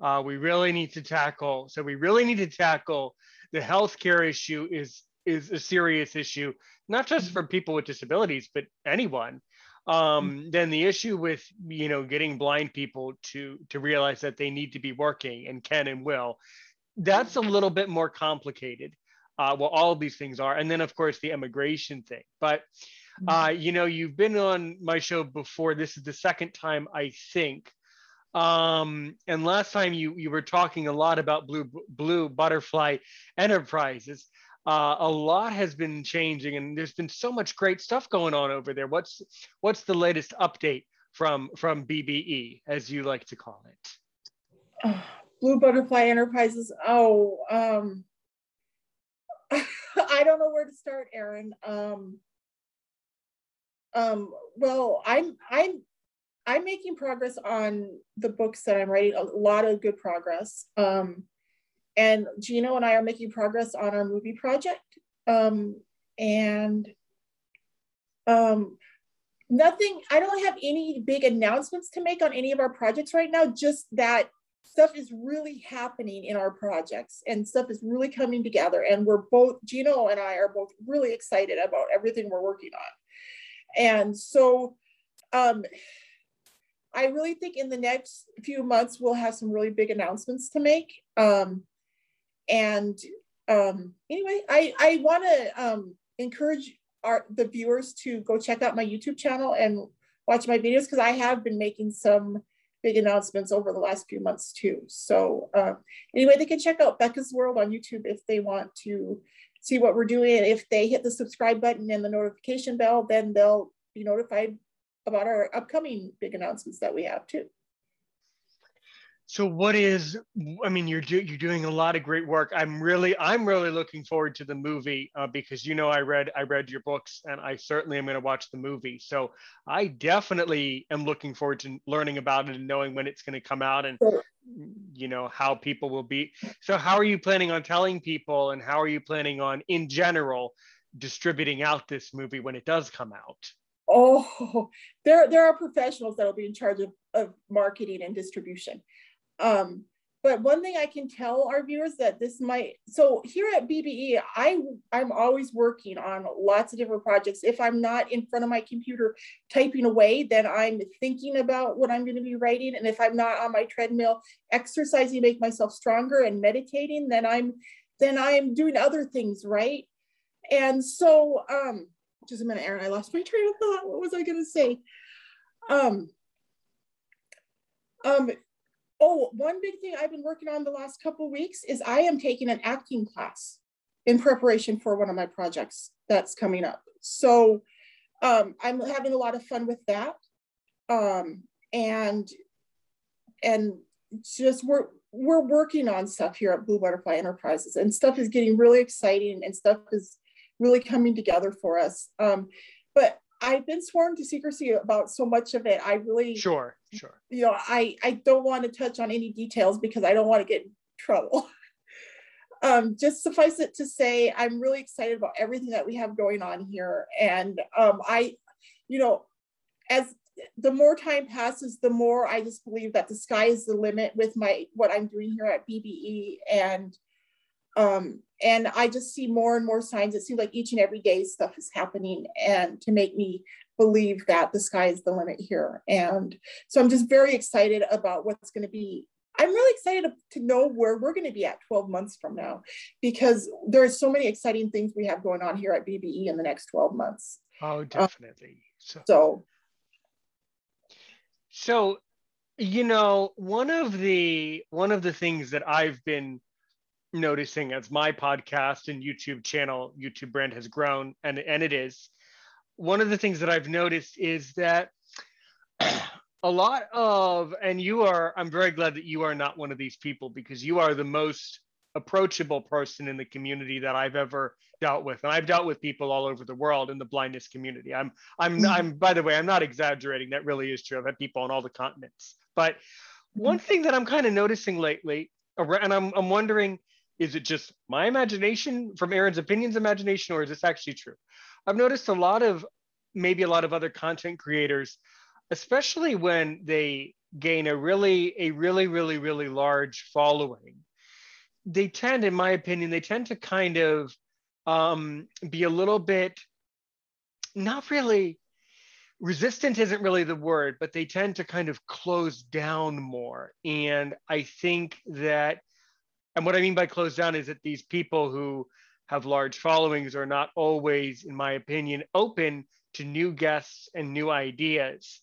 uh, we really need to tackle. So we really need to tackle the healthcare issue is is a serious issue, not just for people with disabilities, but anyone. Um, then the issue with you know getting blind people to to realize that they need to be working and can and will, that's a little bit more complicated. Uh, well, all of these things are, and then of course the immigration thing. But uh, you know, you've been on my show before. This is the second time I think um, and last time you you were talking a lot about Blue Blue Butterfly Enterprises. Uh, a lot has been changing, and there's been so much great stuff going on over there. What's what's the latest update from from BBE, as you like to call it? Blue Butterfly Enterprises. Oh, um, I don't know where to start, Aaron. Um, um, well, I'm I'm I'm making progress on the books that I'm writing, a lot of good progress. Um, and Gino and I are making progress on our movie project. Um, and um, nothing, I don't have any big announcements to make on any of our projects right now, just that stuff is really happening in our projects and stuff is really coming together. And we're both, Gino and I are both really excited about everything we're working on. And so, um, I really think in the next few months we'll have some really big announcements to make. Um, and um, anyway, I I want to um, encourage our the viewers to go check out my YouTube channel and watch my videos because I have been making some big announcements over the last few months too. So uh, anyway, they can check out Becca's World on YouTube if they want to see what we're doing. If they hit the subscribe button and the notification bell, then they'll be notified about our upcoming big announcements that we have too. So what is I mean you're do, you're doing a lot of great work. I'm really I'm really looking forward to the movie uh, because you know I read I read your books and I certainly am going to watch the movie. So I definitely am looking forward to learning about it and knowing when it's going to come out and you know how people will be. So how are you planning on telling people and how are you planning on in general distributing out this movie when it does come out? Oh, there, there are professionals that will be in charge of, of marketing and distribution. Um, but one thing I can tell our viewers that this might so here at BBE, I I'm always working on lots of different projects. If I'm not in front of my computer typing away, then I'm thinking about what I'm going to be writing. And if I'm not on my treadmill exercising, make myself stronger and meditating, then I'm then I'm doing other things, right? And so um just a minute, Aaron, I lost my train of thought. What was I gonna say? Um um Oh, one big thing I've been working on the last couple weeks is I am taking an acting class in preparation for one of my projects that's coming up. So um, I'm having a lot of fun with that. Um, and and just we're we're working on stuff here at Blue Butterfly Enterprises and stuff is getting really exciting and stuff is really coming together for us. Um, but I've been sworn to secrecy about so much of it. I really sure, sure. You know, I I don't want to touch on any details because I don't want to get in trouble. um, just suffice it to say, I'm really excited about everything that we have going on here, and um, I, you know, as the more time passes, the more I just believe that the sky is the limit with my what I'm doing here at BBE, and um, and I just see more and more signs. It seems like each and every day stuff is happening, and to make me believe that the sky is the limit here. And so I'm just very excited about what's going to be. I'm really excited to, know where we're going to be at 12 months from now, because there are so many exciting things we have going on here at BBE in the next 12 months. Oh, definitely. Um, so, so, so, you know, one of the one of the things that I've been noticing as my podcast and YouTube channel, YouTube brand has grown, and and it is. One of the things that I've noticed is that a lot of, and you are, I'm very glad that you are not one of these people because you are the most approachable person in the community that I've ever dealt with. And I've dealt with people all over the world in the blindness community. I'm, I'm, mm-hmm. I'm, by the way, I'm not exaggerating. That really is true. I've had people on all the continents. But one mm-hmm. thing that I'm kind of noticing lately, and I'm, I'm wondering is it just my imagination from Aaron's opinions imagination, or is this actually true? I've noticed a lot of maybe a lot of other content creators, especially when they gain a really, a really, really, really large following, they tend, in my opinion, they tend to kind of um, be a little bit not really resistant isn't really the word, but they tend to kind of close down more. And I think that and what I mean by closed down is that these people who have large followings are not always, in my opinion, open to new guests and new ideas.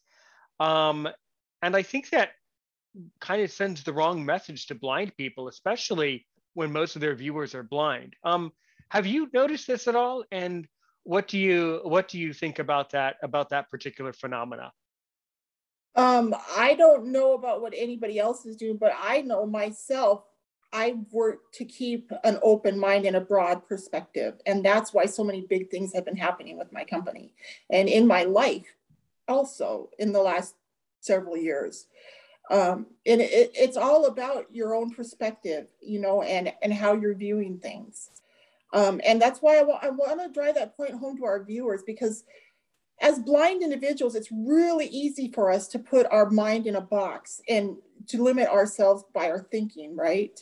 Um, and I think that kind of sends the wrong message to blind people, especially when most of their viewers are blind. Um, have you noticed this at all? And what do you what do you think about that about that particular phenomena? Um, I don't know about what anybody else is doing, but I know myself I work to keep an open mind and a broad perspective. And that's why so many big things have been happening with my company and in my life also in the last several years. Um, and it, it's all about your own perspective, you know, and, and how you're viewing things. Um, and that's why I, wa- I want to drive that point home to our viewers because as blind individuals, it's really easy for us to put our mind in a box and to limit ourselves by our thinking, right?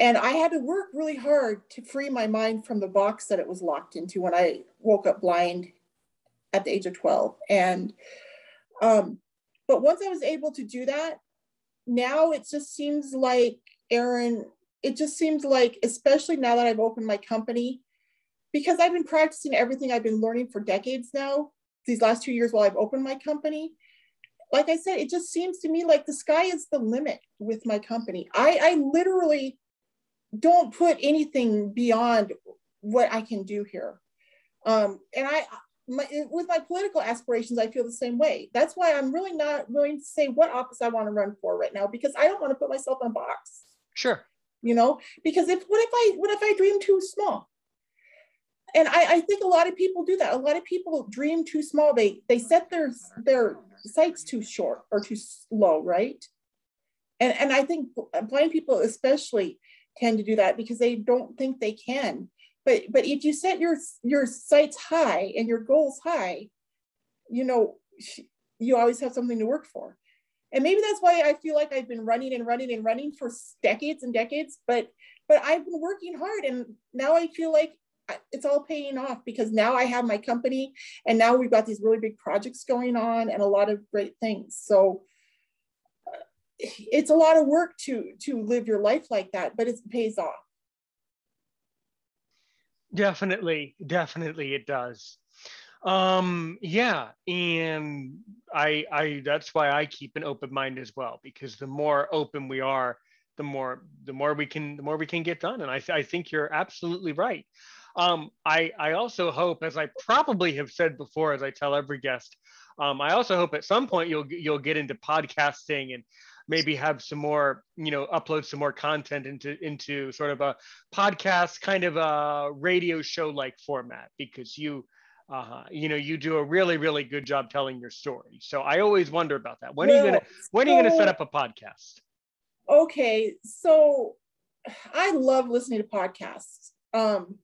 And I had to work really hard to free my mind from the box that it was locked into when I woke up blind at the age of 12. And, um, but once I was able to do that, now it just seems like, Aaron, it just seems like, especially now that I've opened my company, because I've been practicing everything I've been learning for decades now, these last two years while I've opened my company, like I said, it just seems to me like the sky is the limit with my company. I, I literally don't put anything beyond what I can do here. Um, and I, my, with my political aspirations, I feel the same way. That's why I'm really not willing to say what office I want to run for right now because I don't want to put myself in a box. Sure. You know, because if what if I what if I dream too small? And I, I think a lot of people do that. A lot of people dream too small. They they set their their sights too short or too low, right? And and I think blind people especially tend to do that because they don't think they can. But but if you set your your sights high and your goals high, you know, you always have something to work for. and maybe that's why i feel like i've been running and running and running for decades and decades but but i've been working hard and now i feel like it's all paying off because now i have my company and now we've got these really big projects going on and a lot of great things so it's a lot of work to to live your life like that but it pays off. Definitely definitely it does. Um yeah and i i that's why i keep an open mind as well because the more open we are the more the more we can the more we can get done and i, th- I think you're absolutely right. Um i i also hope as i probably have said before as i tell every guest um i also hope at some point you'll you'll get into podcasting and maybe have some more you know upload some more content into into sort of a podcast kind of a radio show like format because you uh-huh. you know you do a really really good job telling your story. So i always wonder about that. When are you gonna when are you gonna set up a podcast? Okay so i love listening to podcasts um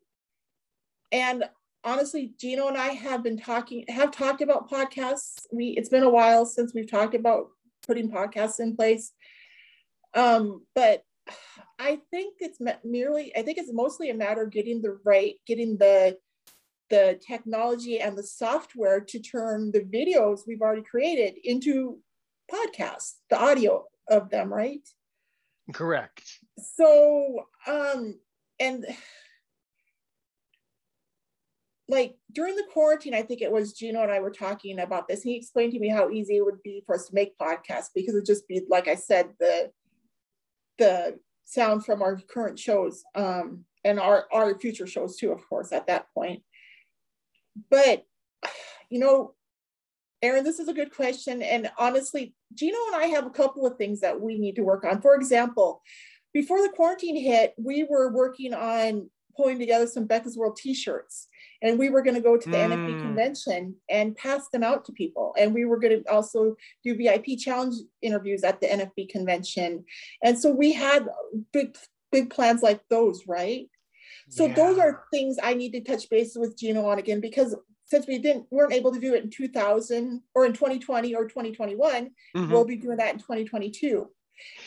and honestly gino and i have been talking have talked about podcasts. We it's been a while since we've talked about putting podcasts in place um but i think it's merely i think it's mostly a matter of getting the right getting the the technology and the software to turn the videos we've already created into podcasts, the audio of them, right? Correct. So, um, and like during the quarantine, I think it was Gino and I were talking about this. He explained to me how easy it would be for us to make podcasts because it'd just be, like I said, the the sound from our current shows um, and our, our future shows too, of course, at that point but you know Aaron, this is a good question. And honestly, Gino and I have a couple of things that we need to work on. For example, before the quarantine hit, we were working on pulling together some Becca's World t-shirts. And we were going to go to the mm. NFB convention and pass them out to people. And we were going to also do VIP challenge interviews at the NFB convention. And so we had big, big plans like those, right? So yeah. those are things I need to touch base with Gino on again because since we didn't weren't able to do it in 2000 or in 2020 or 2021, mm-hmm. we'll be doing that in 2022.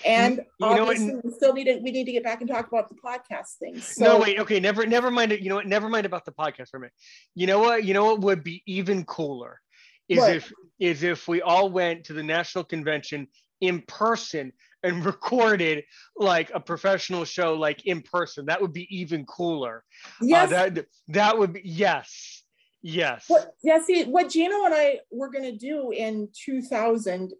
And you obviously, we still need to we need to get back and talk about the podcast things. So, no, wait, okay, never never mind it. You know what? Never mind about the podcast for a minute. You know what? You know what would be even cooler is what? if is if we all went to the national convention in person and recorded like a professional show like in person that would be even cooler uh, yes uh, that that would be yes yes what, yeah see what gino and i were going to do in 2000 and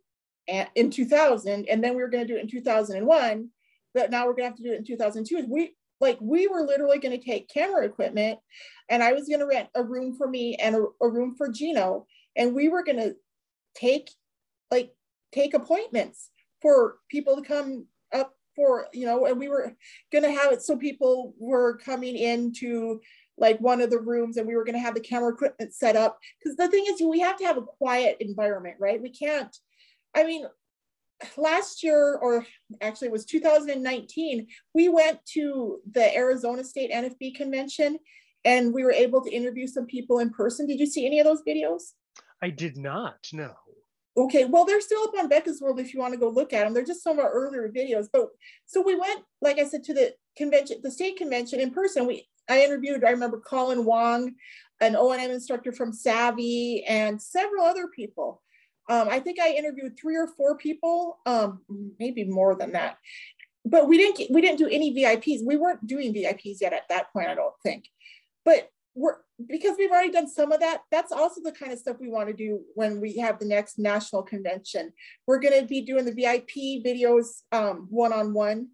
in 2000 and then we were going to do it in 2001 but now we're going to have to do it in 2002 we like we were literally going to take camera equipment and i was going to rent a room for me and a, a room for gino and we were going to take like take appointments for people to come up for, you know, and we were going to have it so people were coming into like one of the rooms and we were going to have the camera equipment set up. Because the thing is, we have to have a quiet environment, right? We can't, I mean, last year, or actually it was 2019, we went to the Arizona State NFB convention and we were able to interview some people in person. Did you see any of those videos? I did not, no. Okay, well, they're still up on Becca's World if you want to go look at them. They're just some of our earlier videos. But so we went, like I said, to the convention, the state convention in person. We I interviewed, I remember Colin Wong, an O&M instructor from SAAVI, and several other people. Um, I think I interviewed three or four people, um, maybe more than that. But we didn't we didn't do any VIPs. We weren't doing VIPs yet at that point, I don't think. But we're because we've already done some of that that's also the kind of stuff we want to do when we have the next national convention we're going to be doing the vip videos um, one-on-one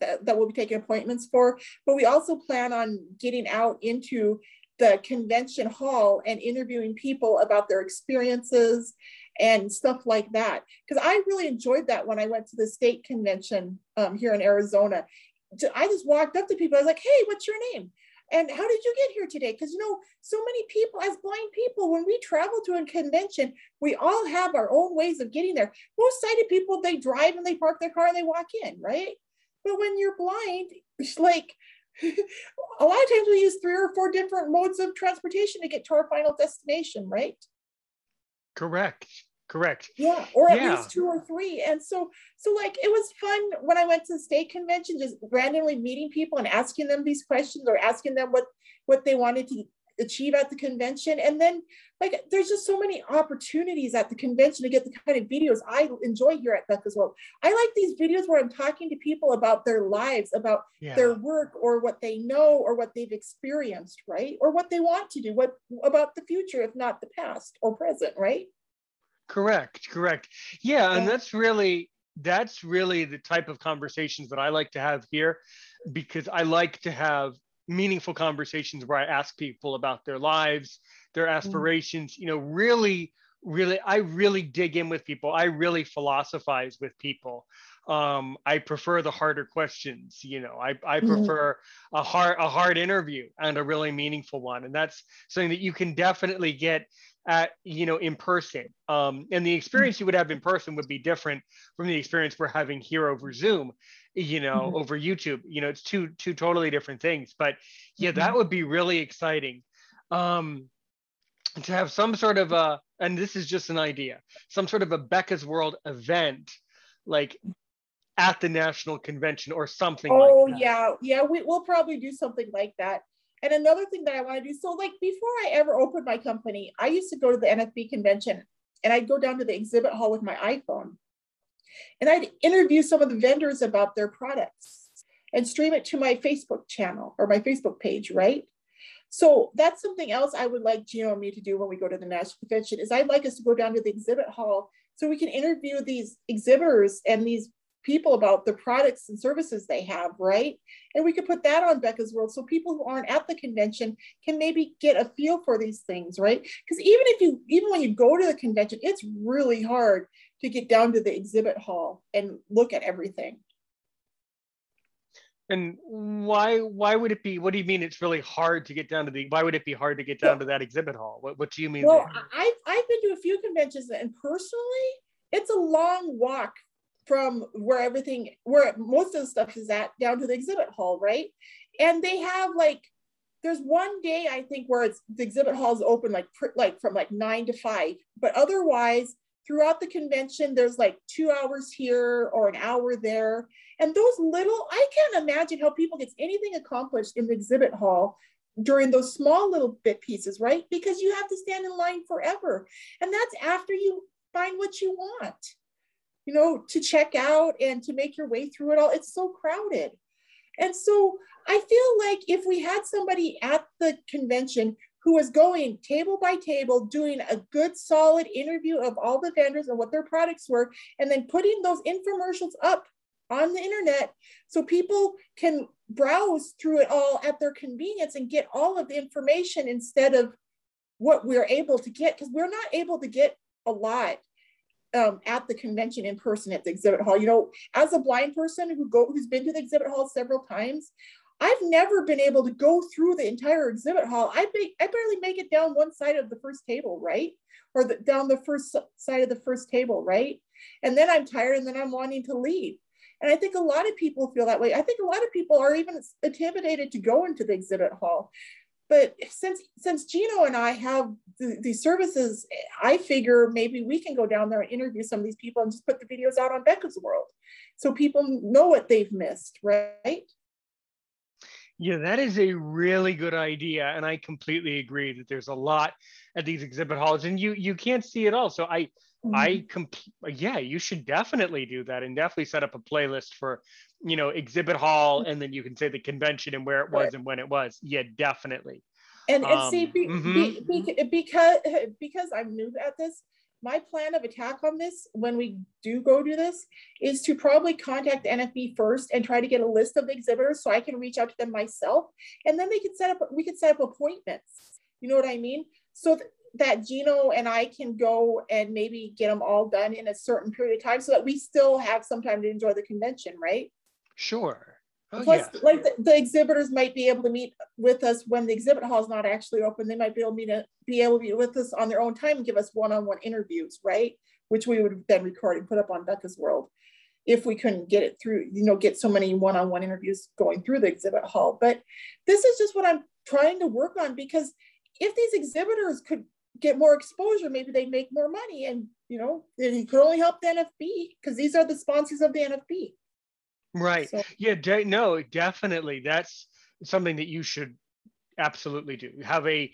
that, that we'll be taking appointments for but we also plan on getting out into the convention hall and interviewing people about their experiences and stuff like that because i really enjoyed that when i went to the state convention um, here in arizona i just walked up to people i was like hey what's your name and how did you get here today? Because you know, so many people, as blind people, when we travel to a convention, we all have our own ways of getting there. Most sighted people, they drive and they park their car and they walk in, right? But when you're blind, it's like a lot of times we use three or four different modes of transportation to get to our final destination, right? Correct. correct. Yeah, or at yeah. least two or three. And so, so like it was fun when I went to the state convention, just randomly meeting people and asking them these questions or asking them what what they wanted to achieve at the convention. And then like there's just so many opportunities at the convention to get the kind of videos I enjoy here at Becca's World. I like these videos where I'm talking to people about their lives, about yeah. their work or what they know or what they've experienced, right? Or what they want to do, what about the future, if not the past or present, right? Correct, correct. Yeah, yeah. and that's really that's really the type of conversations that I like to have here because I like to have meaningful conversations where I ask people about their lives, their mm. aspirations, you know, really, really, I really dig in with people. I really philosophize with people. Um, I prefer the harder questions, you know, I, I mm. prefer mm-hmm. a hard, a hard interview and a really meaningful one. And that's something that you can definitely get at you know in person um, and the experience you would have in person would be different from the experience we're having here over zoom you know mm-hmm. over youtube you know it's two two totally different things but yeah mm-hmm. that would be really exciting um to have some sort of a and this is just an idea some sort of a becca's world event like at the national convention or something oh like yeah. Yeah we, we'll probably do something like that. And another thing that i want to do so like before i ever opened my company i used to go to the nfb convention and i'd go down to the exhibit hall with my iphone. And I'd interview some of the vendors about their products and stream it to my Facebook channel or my Facebook page, right? So that's something else I would like Gino and me to do when we go to the national convention is I'd like us to go down to the exhibit hall so we can interview these exhibitors and these people about the products and services they have, right? And we could put that on Becca's World so people who aren't at the convention can maybe get a feel for these things, right? Because even if you, even when you go to the convention, it's really hard to get down to the exhibit hall and look at everything. And why why would it be? What do you mean? It's really hard to get down to the. Why would it be hard to get down to that exhibit hall? What What do you mean? Well, I've I've been to a few conventions, and personally, it's a long walk from where everything, where most of the stuff is at, down to the exhibit hall, right? And they have like, there's one day I think where it's the exhibit hall is open like like from like nine to five, but otherwise throughout the convention, there's like two hours here or an hour there. And those little, I can't imagine how people get anything accomplished in the exhibit hall during those small little bit pieces, right? Because you have to stand in line forever. And that's after you find what you want, you know, to check out and to make your way through it all. It's so crowded. And so I feel like if we had somebody at the convention who was going table by table, doing a good solid interview of all the vendors and what their products were, and then putting those infomercials up on the internet so people can browse through it all at their convenience and get all of the information instead of what we're able to get because we're not able to get a lot um, at the convention in person at the exhibit hall. You know, as a blind person who go who's been to the exhibit hall several times, I've never been able to go through the entire exhibit hall. I, be, I barely make it down one side of the first table, right? Or the, down the first side of the first table, right? And then I'm tired and then I'm wanting to leave. And I think a lot of people feel that way. I think a lot of people are even intimidated to go into the exhibit hall. But since since Gino and I have the, these services, eh, I figure maybe we can go down there and interview some of these people and just put the videos out on Becca's World so people know what they've missed, right? Yeah, that is a really good idea, and I completely agree that there's a lot at these exhibit halls, and you you can't see it all. So I mm-hmm. I comp- yeah, you should definitely do that, and definitely set up a playlist for you know exhibit hall, and then you can say the convention and where it was right. and when it was. Yeah, definitely. And, and um, see, be, mm-hmm. be, be, because because I'm new at this, my plan of attack on this when we do go do this is to probably contact NFB first and try to get a list of the exhibitors so I can reach out to them myself. And then they could set up, we can set up appointments. You know what I mean? So th- that Gino and I can go and maybe get them all done in a certain period of time so that we still have some time to enjoy the convention, right? Sure. Oh, Plus, yeah. like the, the, exhibitors might be able to meet with us when the exhibit hall is not actually open. They might be able to, uh, be able to be with us on their own time and give us one-on-one interviews, right? Which we would then record and put up on Becca's World if we couldn't get it through, you know, get so many one-on-one interviews going through the exhibit hall. But this is just what I'm trying to work on because if these exhibitors could get more exposure, maybe they make more money and you know, it could only help the NFB because these are the sponsors of the NFB. Right. So. Yeah. De- no, definitely. That's something that you should absolutely do. Have a,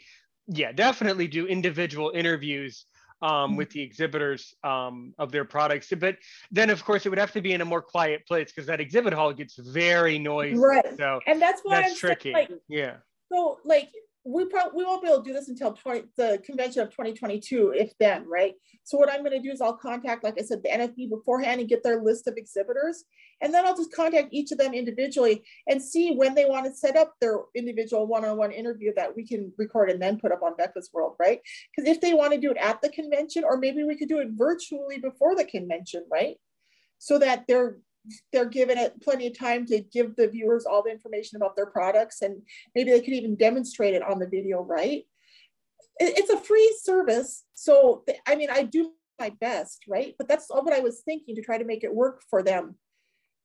yeah, definitely do individual interviews um, mm-hmm. with the exhibitors um, of their products. But then, of course, it would have to be in a more quiet place because that exhibit hall gets very noisy. Right. So and that's why that's I'm tricky. Saying, like, yeah. So, like, we probably we won't be able to do this until 20, the convention of 2022 if then right? So what i'm going to do is i'll contact like i said the nfb beforehand and get their list of exhibitors. And then i'll just contact each of them individually and see when they want to set up their individual one-on-one interview that we can record and then put up on becca's world right? Because if they want to do it at the convention or maybe we could do it virtually before the convention right? So that they're they're given it plenty of time to give the viewers all the information about their products and maybe they could even demonstrate it on the video right? It's a free service so i mean i do my best right? But that's all what i was thinking to try to make it work for them.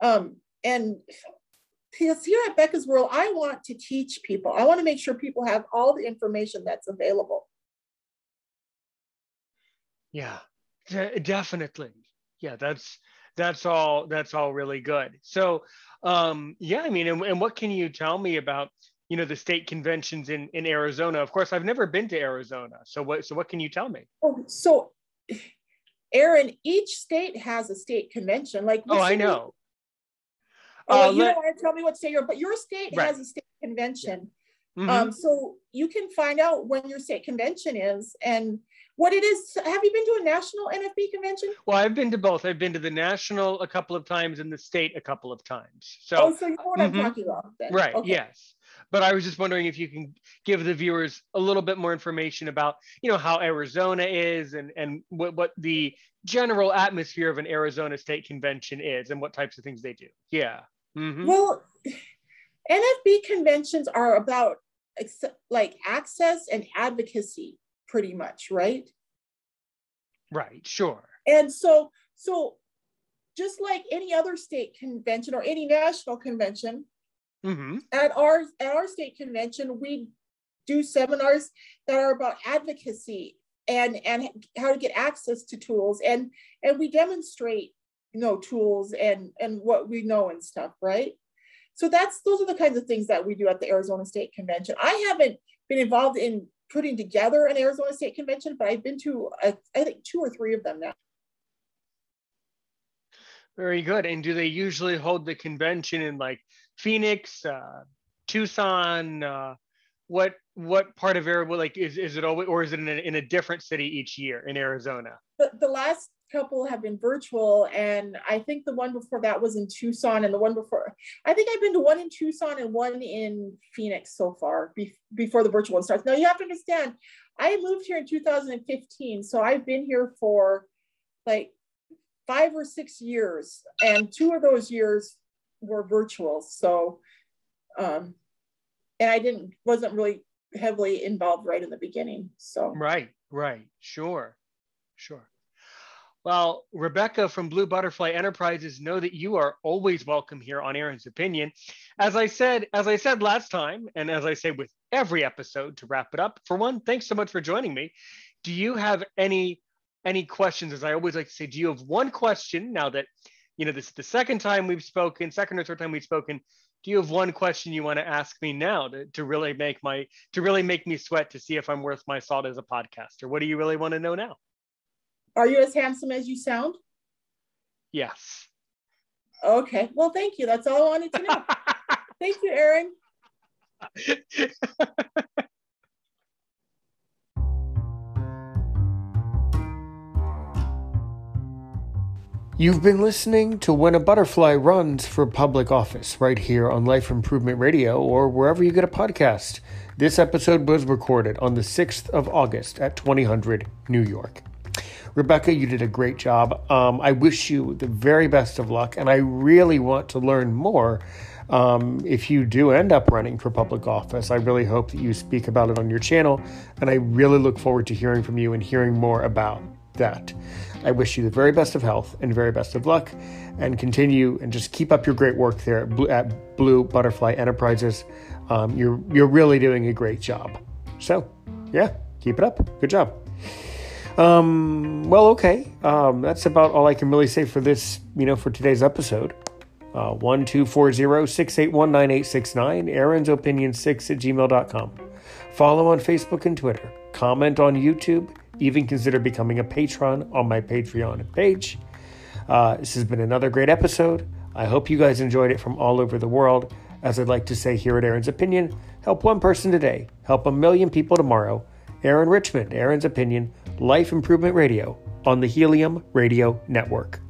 Um, and because here at becca's world i want to teach people. I want to make sure people have all the information that's available. Yeah definitely. Yeah that's that's all that's all really good. So um yeah i mean and, and what can you tell me about you know the state conventions in in arizona? Of course i've never been to arizona. So what so what can you tell me? Oh so aaron each state has a state convention. Like oh i know. Oh uh, you let, don't want to tell me what state you're but your state right. has a state convention. Mm-hmm. um so you can find out when your state convention is and what it is. Have you been to a national NFB convention? Well, I've been to both. I've been to the national a couple of times and the state a couple of times. So, oh, so you know what mm-hmm. I'm talking about. Then. Right. Okay. Yes. But I was just wondering if you can give the viewers a little bit more information about, you know, how Arizona is and and what, what the general atmosphere of an Arizona State Convention is and what types of things they do. Yeah. Mm-hmm. Well, NFB conventions are about like access and advocacy pretty much, right? Right, sure. And so, so just like any other state convention or any national convention, mm-hmm. at our at our state convention, we do seminars that are about advocacy and and how to get access to tools and and we demonstrate you know tools and and what we know and stuff right so that's those are the kinds of things that we do at the arizona state convention i haven't been involved in putting together an Arizona State Convention, but I've been to, I, I think, two or three of them now. Very good. And do they usually hold the convention in like Phoenix, uh, Tucson? Uh, what what part of Arizona? Like, is, is it always, or is it in a, in a different city each year in Arizona? The, the last couple have been virtual and i think the one before that was in tucson and the one before i think i've been to one in tucson and one in phoenix so far be, before the virtual one starts. Now you have to understand i moved here in 2015 so i've been here for like five or six years and two of those years were virtual so um and i didn't wasn't really heavily involved right in the beginning so. Right right. Sure. Sure well, Rebecca from Blue Butterfly Enterprises, know that you are always welcome here on Aaron's Opinion. As I said, as I said last time, and as I say with every episode to wrap it up, for one, thanks so much for joining me. Do you have any any questions? As I always like to say, do you have one question now that you know this is the second time we've spoken, second or third time we've spoken? Do you have one question you want to ask me now to, to really make my to really make me sweat to see if I'm worth my salt as a podcaster? What do you really want to know now? Are you as handsome as you sound? Yes. Okay. Well, thank you. That's all I wanted to know. thank you, Aaron. You've been listening to When a Butterfly Runs for Public Office right here on Life Improvement Radio or wherever you get a podcast. This episode was recorded on the 6th of August at 2000 New York. Rebecca, you did a great job. Um, I wish you the very best of luck, and I really want to learn more. Um, if you do end up running for public office, I really hope that you speak about it on your channel, and I really look forward to hearing from you and hearing more about that. I wish you the very best of health and very best of luck, and continue and just keep up your great work there at Blue, at Blue Butterfly Enterprises. Um, you're you're really doing a great job. So, yeah, keep it up. Good job. Um, well, okay. Um, that's about all I can really say for this, you know, for today's episode. Uh, 1240-681-9869, Aaron's Opinion 6 at gmail.com. Follow on Facebook and Twitter. Comment on YouTube. Even consider becoming a patron on my Patreon page. Uh, this has been another great episode. I hope you guys enjoyed it from all over the world. As I'd like to say here at Aaron's Opinion, help one person today, help a million people tomorrow. Aaron Richmond, Aaron's Opinion, Life Improvement Radio on the Helium Radio Network.